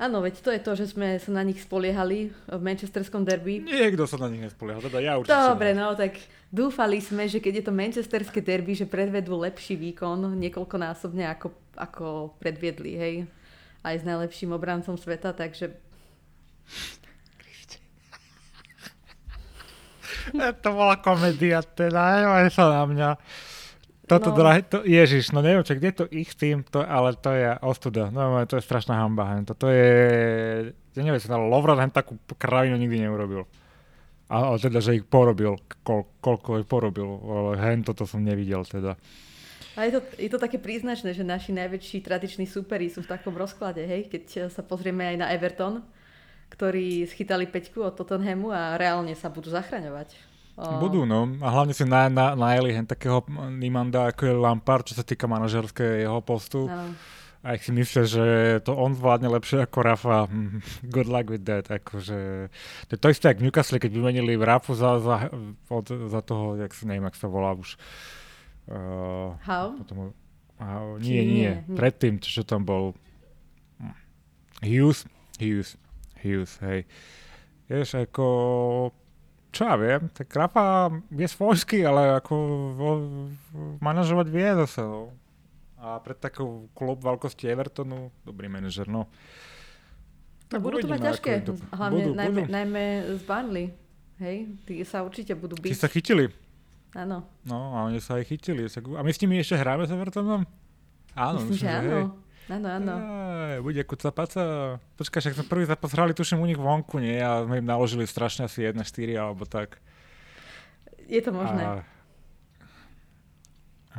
Áno, veď to je to, že sme sa na nich spoliehali v manchesterskom derby. Niekto sa na nich nespolieha, teda ja určite. Dobre, no tak dúfali sme, že keď je to manchesterské derby, že predvedú lepší výkon niekoľkonásobne ako, ako predviedli, hej. Aj s najlepším obrancom sveta, takže To bola komédia, teda, nevaj sa na mňa. Toto No. drahé, to, ježiš, no neviem, čo, kde to ich tým, to, ale to je ostuda. No, to je strašná hamba. hen. Toto je, ja neviem, sa Lovren hen takú kravinu nikdy neurobil. A, ale teda, že ich porobil, kol, koľko ich porobil, ale hen toto som nevidel teda. a je to, je to také príznačné, že naši najväčší tradiční súperi sú v takom rozklade, hej, keď sa pozrieme aj na Everton, ktorí schytali peťku od Tottenhamu a reálne sa budú zachraňovať. Budú, no. A hlavne si na, na, najeli hen takého Nimanda, ako je Lampard, čo sa týka manažerského postu. áno. A ak si myslíš, že to on zvládne lepšie ako Rafa, good luck with that. Akože, to je to isté, ako Newcastle, keď vymenili Rafu za, za, od, za toho, jak si neviem, ak sa volá už. Uh, How? potom, uh, nie, nie, nie? nie. Predtým, čo, tam bol. Hughes, Hughes, Hughes, hej. Vieš, ako, čo ja viem, tak Rafa je svojský, ale ako manažovať vie zase, no. A pred takou klub veľkosti Evertonu, dobrý manažer, no. No, budú to mať ťažké, hlavne budú, najmä, budú. najmä z Burnley. Hej, tí sa určite budú Tí byť. sa chytili. Áno, No, a oni sa aj chytili. A my s nimi ešte hráme s Evertonom? Áno, myslím, že hej. Áno. Áno. Aj, bude kuca paca. Počkaj, však sme prvý zápas hrali, tuším, u nich vonku, nie? A sme im naložili strašne asi 1-4 alebo tak. Je to možné. A...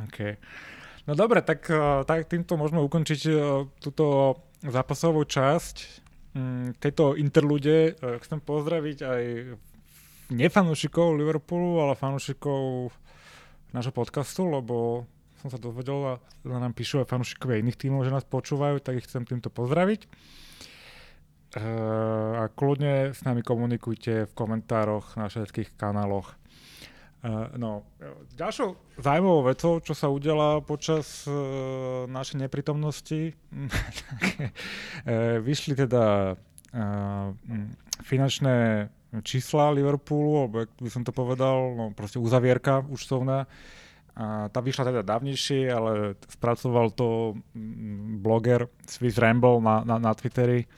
OK. No dobre, tak, eh, tak týmto môžeme ukončiť eh, túto zápasovú časť mm, tejto interlude. Eh, Chcem pozdraviť aj nefanúšikov Liverpoolu, ale fanúšikov nášho podcastu, lebo som sa dozvedel a nám píšu aj fanúšikovia iných tímov, že nás počúvajú, tak ich chcem týmto pozdraviť. Uh, a kľudne s nami komunikujte v komentároch na všetkých kanáloch. Uh, no, ďalšou zaujímavou vecou, čo sa udiala počas uh, našej neprítomnosti, uh, vyšli teda uh, finančné čísla Liverpoolu, alebo by som to povedal, no proste uzavierka účtovná. A tá vyšla teda dávnejšie, ale spracoval to mm, bloger Swiss Ramble na, na, na Twitteri.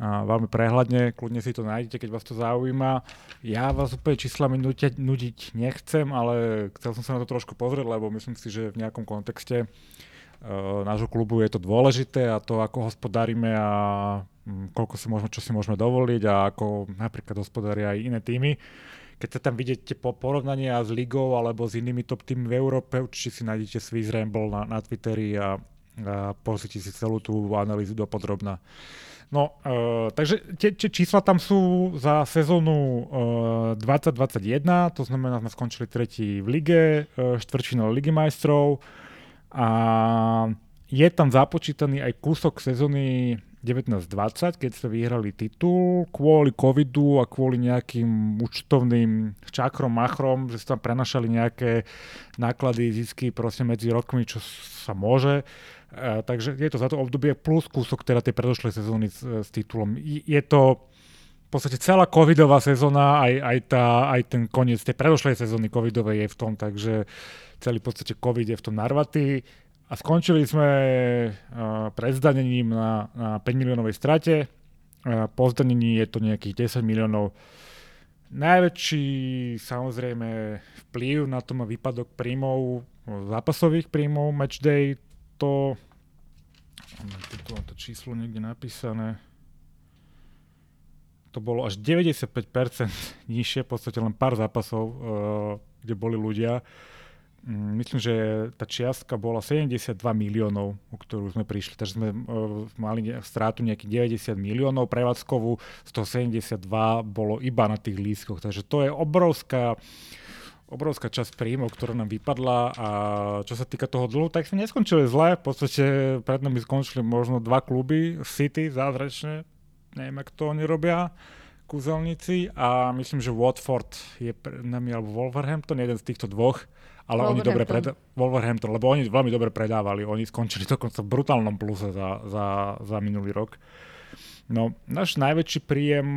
A veľmi prehľadne, kľudne si to nájdete, keď vás to zaujíma. Ja vás úplne číslami nudiť, nudiť nechcem, ale chcel som sa na to trošku pozrieť, lebo myslím si, že v nejakom kontexte uh, nášho klubu je to dôležité a to, ako hospodárime a mm, koľko si môžeme, čo si môžeme dovoliť a ako napríklad hospodária aj iné týmy. Keď sa tam vidíte po porovnania s ligou alebo s inými top tými v Európe, určite si nájdete Swiss Ramble na, na Twitteri a, a pozrite si celú tú analýzu dopodrobná. No, uh, takže tie, tie čísla tam sú za sezónu uh, 2021, to znamená, sme skončili tretí v lige, uh, štvrtfinále Ligy majstrov a je tam započítaný aj kúsok sezóny 1920, keď sa vyhrali titul kvôli covidu a kvôli nejakým účtovným čakrom, machrom, že sa tam prenašali nejaké náklady, zisky proste medzi rokmi, čo sa môže. Uh, takže je to za to obdobie plus kúsok teda tej predošlej sezóny s, s titulom. Je to v podstate celá covidová sezóna, aj, aj, tá, aj ten koniec tej predošlej sezóny covidovej je v tom, takže celý v podstate covid je v tom narvatý. A skončili sme uh, pred zdanením na, na 5 miliónovej strate. Uh, po zdanení je to nejakých 10 miliónov najväčší samozrejme vplyv na to má výpadok príjmov, zápasových príjmov, matchday, to tu mám to číslo niekde napísané, to bolo až 95% nižšie, v podstate len pár zápasov, uh, kde boli ľudia. Mm, myslím, že tá čiastka bola 72 miliónov, o ktorú sme prišli, takže sme uh, mali strátu nejakých 90 miliónov prevádzkovú, z toho 72 bolo iba na tých lístkoch, takže to je obrovská obrovská časť príjmov, ktorá nám vypadla. A čo sa týka toho dlhu, tak sme neskončili zle. V podstate pred nami skončili možno dva kluby, City zázračne, neviem, ako to oni robia, kúzelníci. A myslím, že Watford je pred nami, alebo Wolverhampton, jeden z týchto dvoch, ale oni dobre predávali, Wolverhampton, lebo oni veľmi dobre predávali, oni skončili dokonca v brutálnom pluse za, za, za minulý rok. No, náš najväčší príjem,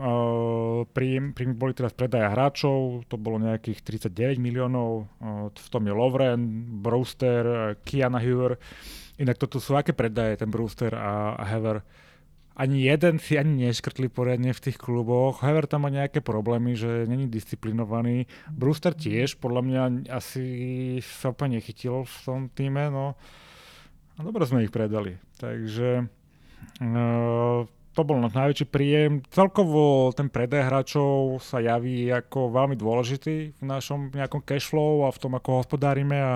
uh, príjem, príjem boli teraz predaja hráčov, to bolo nejakých 39 miliónov, uh, v tom je Lovren, Brewster, Kiana Hewer. Inak toto sú aké predaje, ten Brewster a, a Hever? Ani jeden si ani neškrtli poriadne v tých kluboch. Hever tam má nejaké problémy, že není disciplinovaný. Brewster tiež, podľa mňa asi sa úplne nechytil v tom týme, no. A dobre sme ich predali. Takže uh, to bol náš najväčší príjem. Celkovo ten predaj hráčov sa javí ako veľmi dôležitý v našom nejakom cashflow a v tom, ako hospodárime a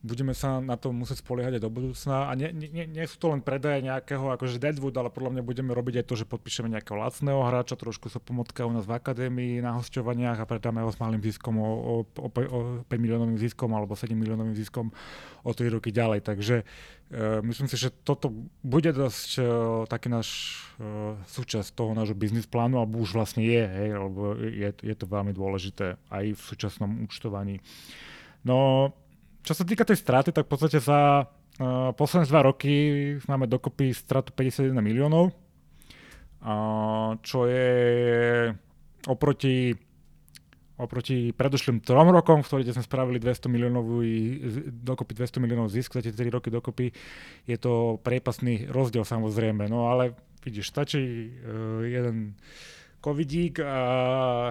budeme sa na to musieť spoliehať aj do budúcna. A nie, nie, nie sú to len predaje nejakého akože Deadwood, ale podľa mňa budeme robiť aj to, že podpíšeme nejakého lacného hráča, trošku sa pomocka u nás v akadémii na hostovaniach a predáme ho s malým ziskom o, o, o, o 5 miliónovým ziskom alebo 7 miliónovým ziskom o 3 roky ďalej. Takže uh, myslím si, že toto bude dosť uh, taký náš uh, súčasť toho nášho biznis plánu, alebo už vlastne je, hej, lebo je, je to veľmi dôležité aj v súčasnom účtovaní. No, čo sa týka tej straty, tak v podstate za uh, posledné dva roky máme dokopy stratu 51 miliónov, uh, čo je oproti oproti predošlým trom rokom, v ktorých sme spravili 200 miliónovú, dokopy 200 miliónov zisk za tie 3 roky dokopy, je to priepasný rozdiel samozrejme, no ale vidíš, stačí uh, jeden covidík a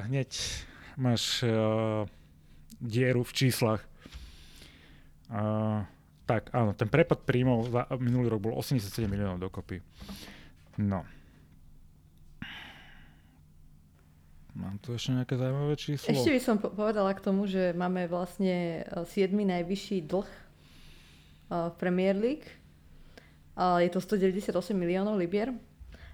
hneď máš uh, dieru v číslach. Uh, tak, áno, ten prepad príjmov za minulý rok bol 87 miliónov dokopy. No. Mám tu ešte nejaké zaujímavé číslo? Ešte by som povedala k tomu, že máme vlastne 7. E, najvyšší dlh e, v Premier League. Je to 198 miliónov libier.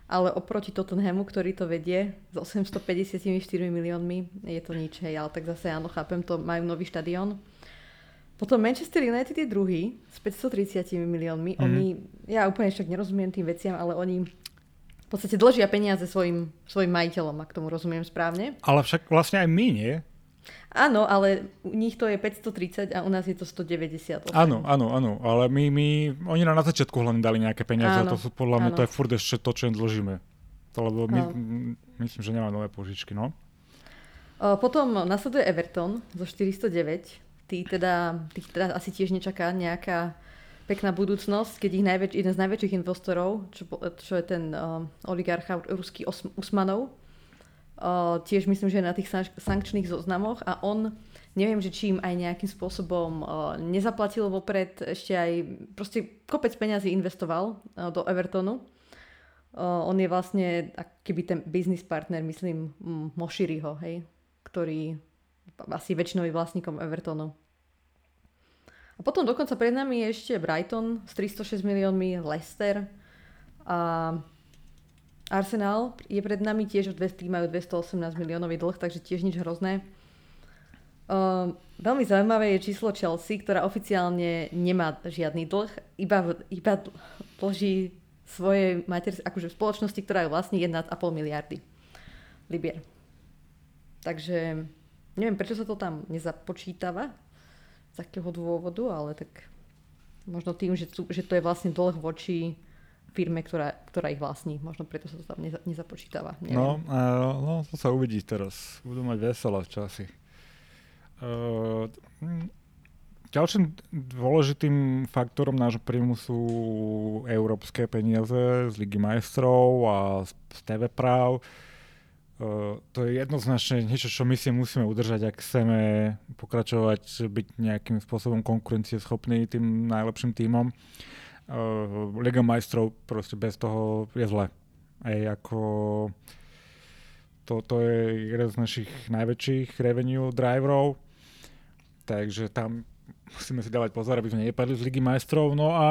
Ale oproti Tottenhamu, ktorý to vedie s 854 miliónmi, je to nič. Hej, ale tak zase áno, chápem to, majú nový štadión potom Manchester United je druhý s 530 miliónmi. Mm. Oni, ja úplne však nerozumiem tým veciam, ale oni v podstate dlžia peniaze svojim, svojim majiteľom, ak tomu rozumiem správne. Ale však vlastne aj my, nie? Áno, ale u nich to je 530 a u nás je to 190. Áno, áno, áno, ale my, my, oni nám na začiatku hlavne dali nejaké peniaze áno, a to sú podľa mňa, áno. to je furt ešte to, čo im dlžíme. To, lebo my, myslím, že nemá nové požičky, no. Potom nasleduje Everton zo 409 tí teda, tých teda asi tiež nečaká nejaká pekná budúcnosť, keď ich najväč, jeden z najväčších investorov, čo, čo je ten uh, oligarcha ruský Os, Usmanov, uh, tiež myslím, že je na tých sankčných zoznamoch a on, neviem, že či im aj nejakým spôsobom uh, nezaplatil vopred, ešte aj proste kopec peňazí investoval uh, do Evertonu. Uh, on je vlastne akýby ten business partner, myslím, Moširiho, hej, ktorý asi väčšinovým vlastníkom Evertonu. A potom dokonca pred nami je ešte Brighton s 306 miliónmi, Leicester a Arsenal je pred nami tiež, tí majú 218 miliónový dlh, takže tiež nič hrozné. Uh, veľmi zaujímavé je číslo Chelsea, ktorá oficiálne nemá žiadny dlh, iba, iba dlží svoje mater, akože spoločnosti, ktorá je vlastne 1,5 miliardy libier. Takže Neviem, prečo sa to tam nezapočítava, z akého dôvodu, ale tak možno tým, že, že to je vlastne dlh voči firme, ktorá, ktorá ich vlastní. Možno preto sa to tam neza, nezapočítava. No, uh, no, to sa uvidí teraz. Budú mať veselé časy. Uh, ďalším dôležitým faktorom nášho príjmu sú európske peniaze z Ligy majstrov a z TV práv. Uh, to je jednoznačne niečo, čo my si musíme udržať, ak chceme pokračovať, byť nejakým spôsobom konkurencieschopný tým najlepším tímom. Uh, Liga majstrov proste bez toho je zle. Ej, ako to, to je jeden z našich najväčších revenue driverov, takže tam musíme si dávať pozor, aby sme nepadli z Ligy majstrov. No a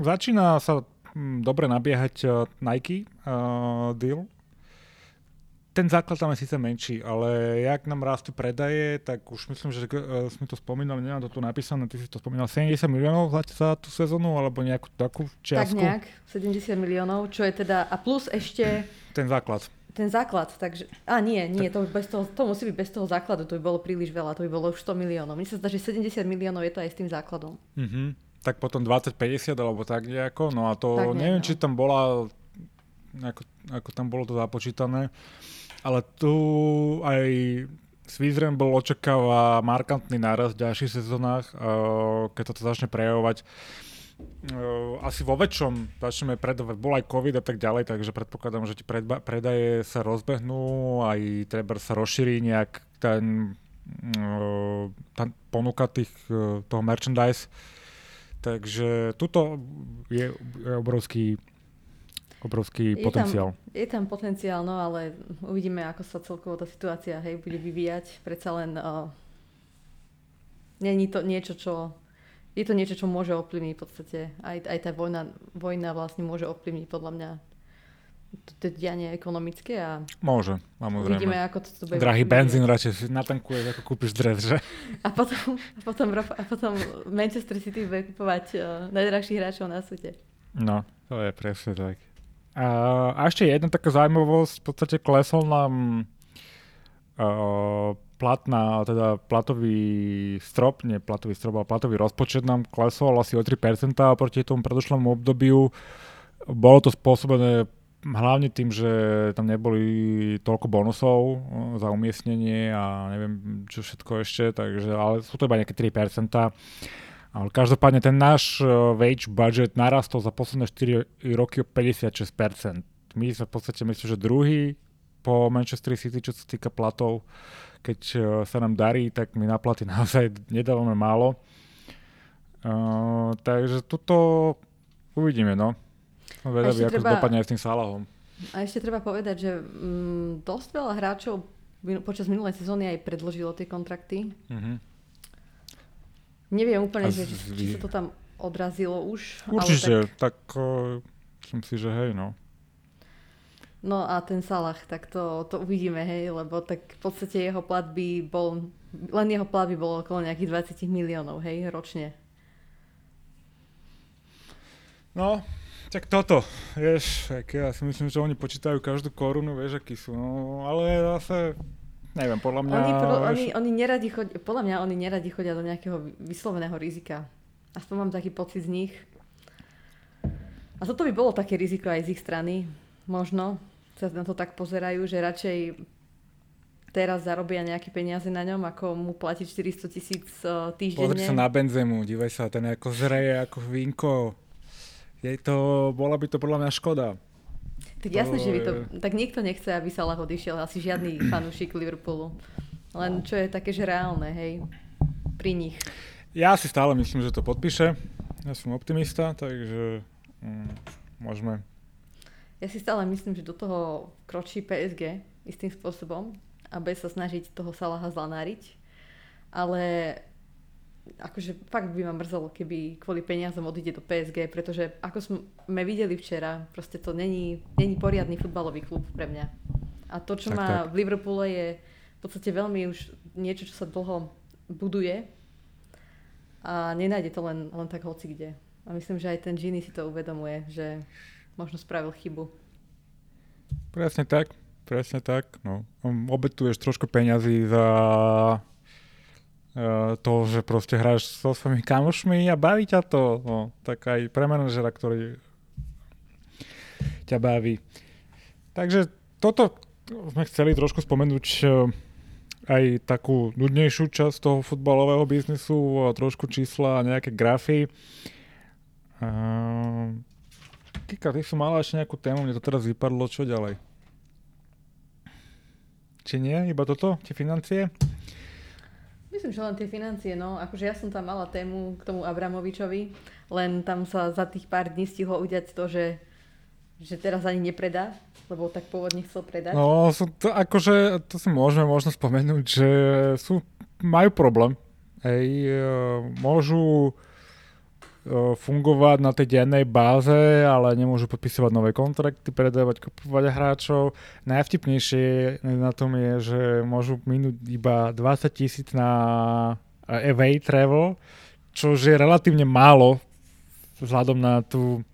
začína sa hm, dobre nabiehať uh, Nike uh, deal, ten základ tam je síce menší, ale jak nám rastú predaje, tak už myslím, že uh, sme to spomínali, nemám to tu napísané, ty si to spomínal, 70 miliónov za, tú sezónu, alebo nejakú takú čiastku? Tak nejak, 70 miliónov, čo je teda, a plus ešte... Ten základ. Ten základ, takže... A nie, nie, to, bez toho, to musí byť bez toho základu, to by bolo príliš veľa, to by bolo už 100 miliónov. Mne sa zdá, že 70 miliónov je to aj s tým základom. Uh-huh. Tak potom 20-50 alebo tak nejako, no a to tak neviem, no. či tam bola, ako, ako tam bolo to započítané ale tu aj Svizrem bol očakáva markantný náraz v ďalších sezónach, keď to začne prejavovať. Asi vo väčšom začneme predávať, bol aj COVID a tak ďalej, takže predpokladám, že tie predaje sa rozbehnú, aj treba sa rozšíri nejak ten, tá ponuka tých, toho merchandise. Takže tuto je obrovský obrovský je potenciál. Tam, je tam potenciál, no ale uvidíme, ako sa celkovo tá situácia hej, bude vyvíjať. Predsa len uh, není to niečo, čo je to niečo, čo môže ovplyvniť v podstate. Aj, aj tá vojna, vojna vlastne môže ovplyvniť podľa mňa to dianie ekonomické a môže, samozrejme. Uvidíme, ako to, to bude. Drahý benzín radšej si natankuješ, ako kúpiš dres, že? A potom, a potom, a potom Manchester City bude kupovať uh, najdrahších hráčov na svete. No, to je presne tak. A, ešte jedna taká zaujímavosť, v podstate klesol nám uh, teda platový strop, nie platový strop, ale platový rozpočet nám klesol asi o 3% proti tomu predošlému obdobiu. Bolo to spôsobené hlavne tým, že tam neboli toľko bonusov za umiestnenie a neviem čo všetko ešte, takže, ale sú to iba nejaké 3%. Ale každopádne ten náš e, wage budget narastol za posledné 4 roky o 56%. My sme v podstate myslím, že druhý po Manchester City, čo sa týka platov. Keď e, sa nám darí, tak my na platy naozaj nedávame málo. Uh, takže tuto uvidíme, no. Vedavý, ako treba, dopadne aj s tým Salahom. A ešte treba povedať, že mm, dosť veľa hráčov počas minulej sezóny aj predložilo tie kontrakty. Uh-huh. Neviem úplne, že, či sa to tam odrazilo už. Určite, tak, tak uh, som si, že hej, no. No a ten Salah, tak to, to uvidíme, hej, lebo tak v podstate jeho plat by bol, len jeho plat by bol okolo nejakých 20 miliónov, hej, ročne. No, tak toto, vieš, ja si myslím, že oni počítajú každú korunu, vieš, akí sú, no, ale zase Neviem, podľa mňa... Oni, pro, oni, oni neradi chodia, podľa mňa oni neradi chodia do nejakého vysloveného rizika. Aspoň mám taký pocit z nich. A toto by bolo také riziko aj z ich strany. Možno sa na to tak pozerajú, že radšej teraz zarobia nejaké peniaze na ňom, ako mu platiť 400 tisíc uh, týždenne. Pozri sa na benzemu, dívaj sa, ten ako zreje, ako vínko. Je to, bola by to podľa mňa škoda. Tak jasne, že by to... Tak nikto nechce, aby Salah odišiel. Asi žiadny fanúšik Liverpoolu. Len čo je také, že reálne, hej, pri nich. Ja si stále myslím, že to podpíše. Ja som optimista, takže mm, môžeme. Ja si stále myslím, že do toho kročí PSG istým spôsobom a bude sa snažiť toho Salaha zlanáriť. Ale akože fakt by ma mrzelo, keby kvôli peniazom odíde do PSG, pretože ako sme videli včera, proste to není, není poriadny futbalový klub pre mňa. A to, čo tak, má tak. v Liverpoole je v podstate veľmi už niečo, čo sa dlho buduje a nenájde to len, len tak hoci kde. A myslím, že aj ten Gini si to uvedomuje, že možno spravil chybu. Presne tak, presne tak. No. Obetuješ trošku peňazí za to, že proste hráš so svojimi kamošmi a baví ťa to. No, tak aj pre manažera, ktorý ťa baví. Takže toto sme chceli trošku spomenúť eh, aj takú nudnejšiu časť toho futbalového biznisu, trošku čísla a nejaké grafy. Uh, Kika, ty som mala ešte nejakú tému, mne to teraz vypadlo, čo ďalej? Či nie? Iba toto? Tie financie? Myslím, že len tie financie, no. Akože ja som tam mala tému k tomu Abramovičovi, len tam sa za tých pár dní stihlo udiať to, že, že teraz ani nepredá, lebo tak pôvodne chcel predať. No, sú to, akože, to si môžeme možno spomenúť, že sú, majú problém. Hej, e, môžu fungovať na tej dennej báze, ale nemôžu podpisovať nové kontrakty, predávať, kupovať hráčov. Najvtipnejšie na tom je, že môžu minúť iba 20 tisíc na away travel, čo je relatívne málo vzhľadom na tú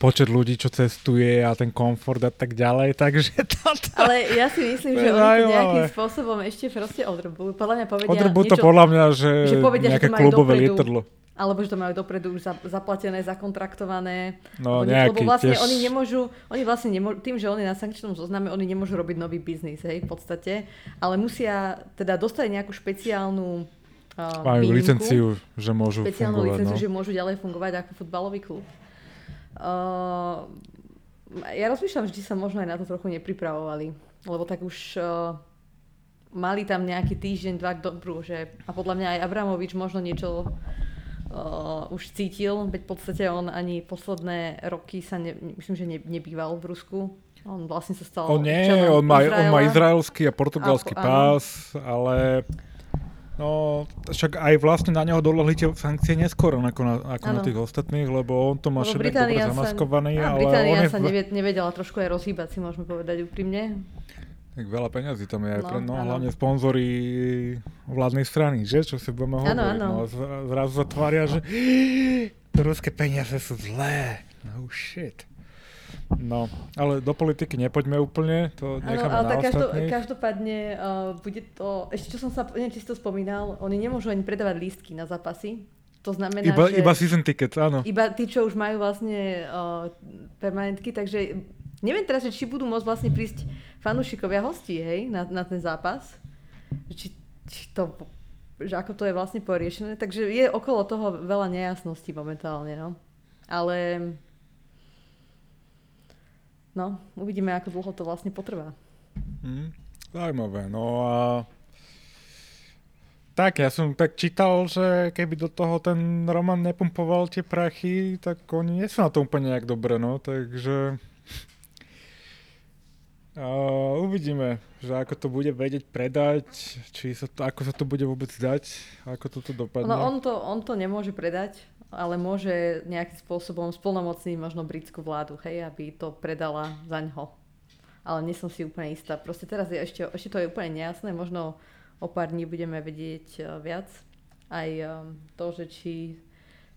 počet ľudí, čo cestuje a ten komfort a tak ďalej, takže toto... Ale ja si myslím, že oni to nejakým spôsobom ešte proste odrbujú. Podľa mňa povedia Odrbujú to podľa mňa, že, že povedia, nejaké že klubové dopredu, lietadlo. Alebo že to majú dopredu už zaplatené, zakontraktované. No lebo, nejaký, lebo vlastne tiež... oni nemôžu, oni vlastne nemôžu, tým, že oni na sankčnom zozname, oni nemôžu robiť nový biznis, hej, v podstate. Ale musia teda dostať nejakú špeciálnu uh, Majú výnimku, licenciu, že môžu špeciálnu fungovať. licenciu, no. že môžu ďalej fungovať ako futbalový klub. Uh, ja rozmýšľam, že sa možno aj na to trochu nepripravovali, lebo tak už uh, mali tam nejaký týždeň, dva dobrú, že a podľa mňa aj Abramovič možno niečo uh, už cítil, veď v podstate on ani posledné roky sa, ne, myslím, že ne, nebýval v Rusku. On vlastne sa stal On nie, on má, on má izraelský a portugalský A- pás, ale no, však aj vlastne na neho dolohli tie sankcie neskôr ako na, ako na Áno. tých ostatných, lebo on to má všetko dobre sa, zamaskovaný, a ale Británia on je, sa nevedela trošku aj rozhýbať, si môžeme povedať úprimne. tak veľa peňazí tam je, No, pre, no áno. hlavne sponzory vládnej strany, že? Čo si budeme Áno, hovoriť. áno. No, a zra- zrazu sa tvária, že ruské peniaze sú zlé. No shit. No, ale do politiky nepoďme úplne, to necháme ale na tak každo, ostatných. každopádne uh, bude to, ešte čo som sa, neviem, či si to spomínal, oni nemôžu ani predávať lístky na zápasy. To znamená, Iba, že iba season ticket, áno. iba tí, čo už majú vlastne uh, permanentky, takže neviem teraz, či budú môcť vlastne prísť fanúšikovia hostí, hej, na, na ten zápas. Či, či to, že ako to je vlastne poriešené. Takže je okolo toho veľa nejasností momentálne, no. Ale no, uvidíme, ako dlho to vlastne potrvá. Mm, zaujímavé. No a tak, ja som tak čítal, že keby do toho ten Roman nepumpoval tie prachy, tak oni nie sú na to úplne nejak dobre, no, takže a uvidíme, že ako to bude vedieť predať, či sa to, ako sa to bude vôbec dať, ako toto dopadne. No on to, on to nemôže predať, ale môže nejakým spôsobom splnomocniť možno britskú vládu, hej, aby to predala za ňo. Ale nie som si úplne istá. Proste teraz je ešte, ešte to je úplne nejasné, možno o pár dní budeme vedieť eh, viac. Aj um, to, že či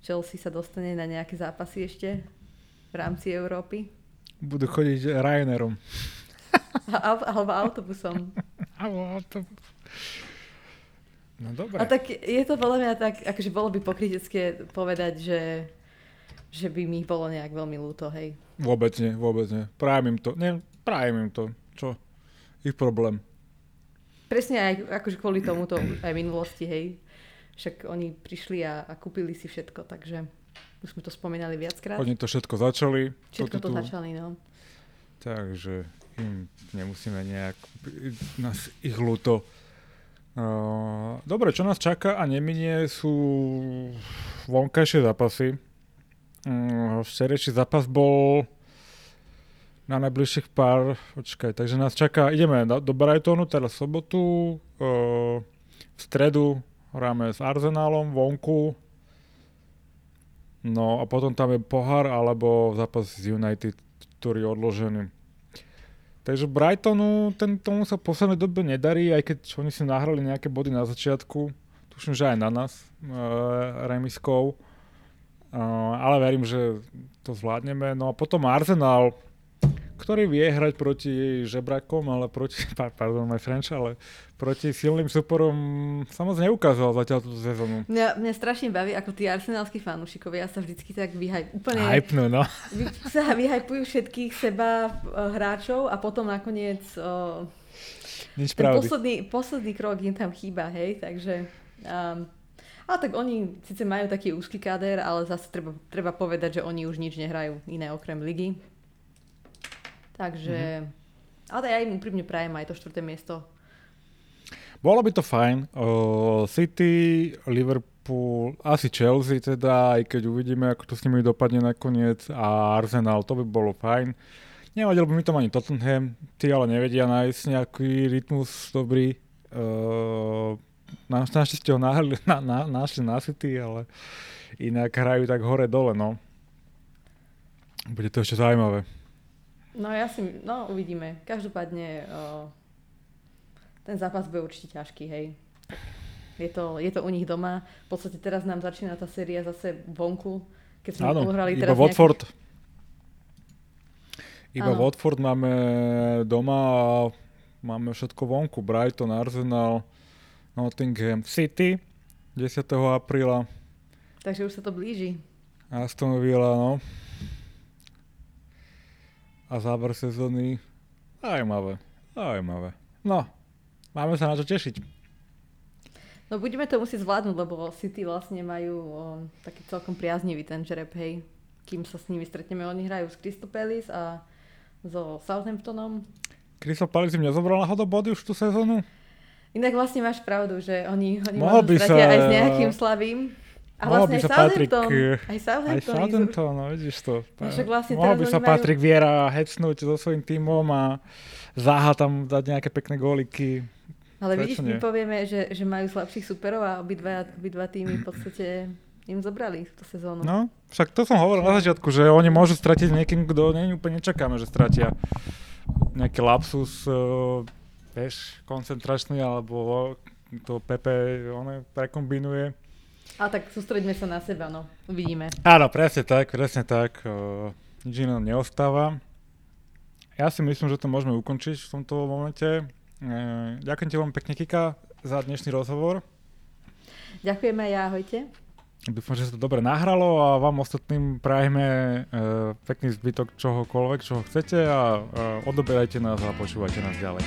Chelsea sa dostane na nejaké zápasy ešte v rámci Európy. Budú chodiť Ryanairom. A, alebo autobusom. Alebo to... No dobre. A tak je to podľa mňa tak, akože bolo by pokrytecké povedať, že, že by mi bolo nejak veľmi ľúto, hej. Vôbec nie, vôbec nie. Prajem im to. Nie, prajem im to. Čo? Ich problém. Presne aj akože kvôli tomuto aj minulosti, hej. Však oni prišli a, a kúpili si všetko, takže už sme to spomínali viackrát. Oni to všetko začali. Všetko to tu- začali, no. Takže im nemusíme nejak nás ich ľúto. Dobre, čo nás čaká a neminie sú vonkajšie zápasy. Včerejší zápas bol na najbližších pár, počkaj, takže nás čaká, ideme do, Brightonu teraz sobotu, v stredu hráme s Arsenálom vonku, no a potom tam je pohár alebo zápas z United, ktorý je odložený. Takže Brightonu ten, tomu sa v poslednej dobe nedarí, aj keď oni si nahrali nejaké body na začiatku, tuším, že aj na nás, e, remiskou, e, ale verím, že to zvládneme. No a potom Arsenal, ktorý vie hrať proti žebrakom, ale proti, pa- pardon, my French, ale proti silným superom sa moc neukázal zatiaľ túto sezónu. Mňa, mňa strašne baví, ako tí arsenálsky fanúšikovia sa vždycky tak vyhaj, úplne Hypnú, no. vy, sa vyhajpujú všetkých seba eh, hráčov a potom nakoniec uh, Nič ten pravdy. posledný, posledný krok im tam chýba, hej, takže... Um, ale tak oni síce majú taký úzky káder, ale zase treba, treba povedať, že oni už nič nehrajú iné okrem ligy. Takže... Ale ja im úprimne prajem aj to štvrté miesto. Bolo by to fajn. Uh, City, Liverpool, asi Chelsea teda, aj keď uvidíme, ako to s nimi dopadne nakoniec a Arsenal, to by bolo fajn. Nevadil by mi tam ani Tottenham, tí ale nevedia nájsť nejaký rytmus dobrý. Uh, našťastie ho našli na, na, našli na City, ale inak hrajú tak hore-dole, no. Bude to ešte zaujímavé. No ja si, no uvidíme. Každopádne uh, ten zápas bude určite ťažký, hej. Je to, je to u nich doma. V podstate teraz nám začína tá séria zase vonku, keď sme Áno, hrali iba teraz Watford. nejakých... Iba Áno. Watford máme doma a máme všetko vonku. Brighton, Arsenal, Nottingham City 10. apríla. Takže už sa to blíži. Aston Villa, no. A záver sezóny. Zajímavé. Zajímavé. No, máme sa na čo tešiť. No budeme to musieť zvládnuť, lebo City vlastne majú o, taký celkom priaznivý ten žreb, hej. Kým sa s nimi stretneme, oni hrajú s Crystal Palace a so Southamptonom. Crystal Palace im nezobral náhodou body už tú sezónu? Inak vlastne máš pravdu, že oni, oni Mohol by sa- aj s nejakým slabým. A Mohol vlastne by aj sa Patrick, eh, Aj Aj Southampton. zob- Southampton, no vidíš to. No však vlastne Mohol by sa majú- Patrik Viera hecnúť so svojím tímom a Záha tam dať nejaké pekné góliky. Ale Prečo vidíš, my nie? povieme, že, že majú slabších superov a obidva, obidva týmy v podstate im zobrali tú sezónu. No, však to som hovoril na začiatku, že oni môžu stratiť niekým, kto nie úplne nečakáme, že stratia nejaký lapsus, uh, vieš, koncentračný, alebo to Pepe one prekombinuje. A tak sústreďme sa na seba, no. Uvidíme. Áno, presne tak, presne tak. Uh, nič iné nám neostáva. Ja si myslím, že to môžeme ukončiť v tomto momente. Uh, ďakujem ti veľmi pekne, Kika, za dnešný rozhovor. Ďakujeme ja, ahojte. Dúfam, že sa to dobre nahralo a vám ostatným prajeme uh, pekný zbytok čohokoľvek, čoho chcete a uh, odoberajte nás a počúvajte nás ďalej.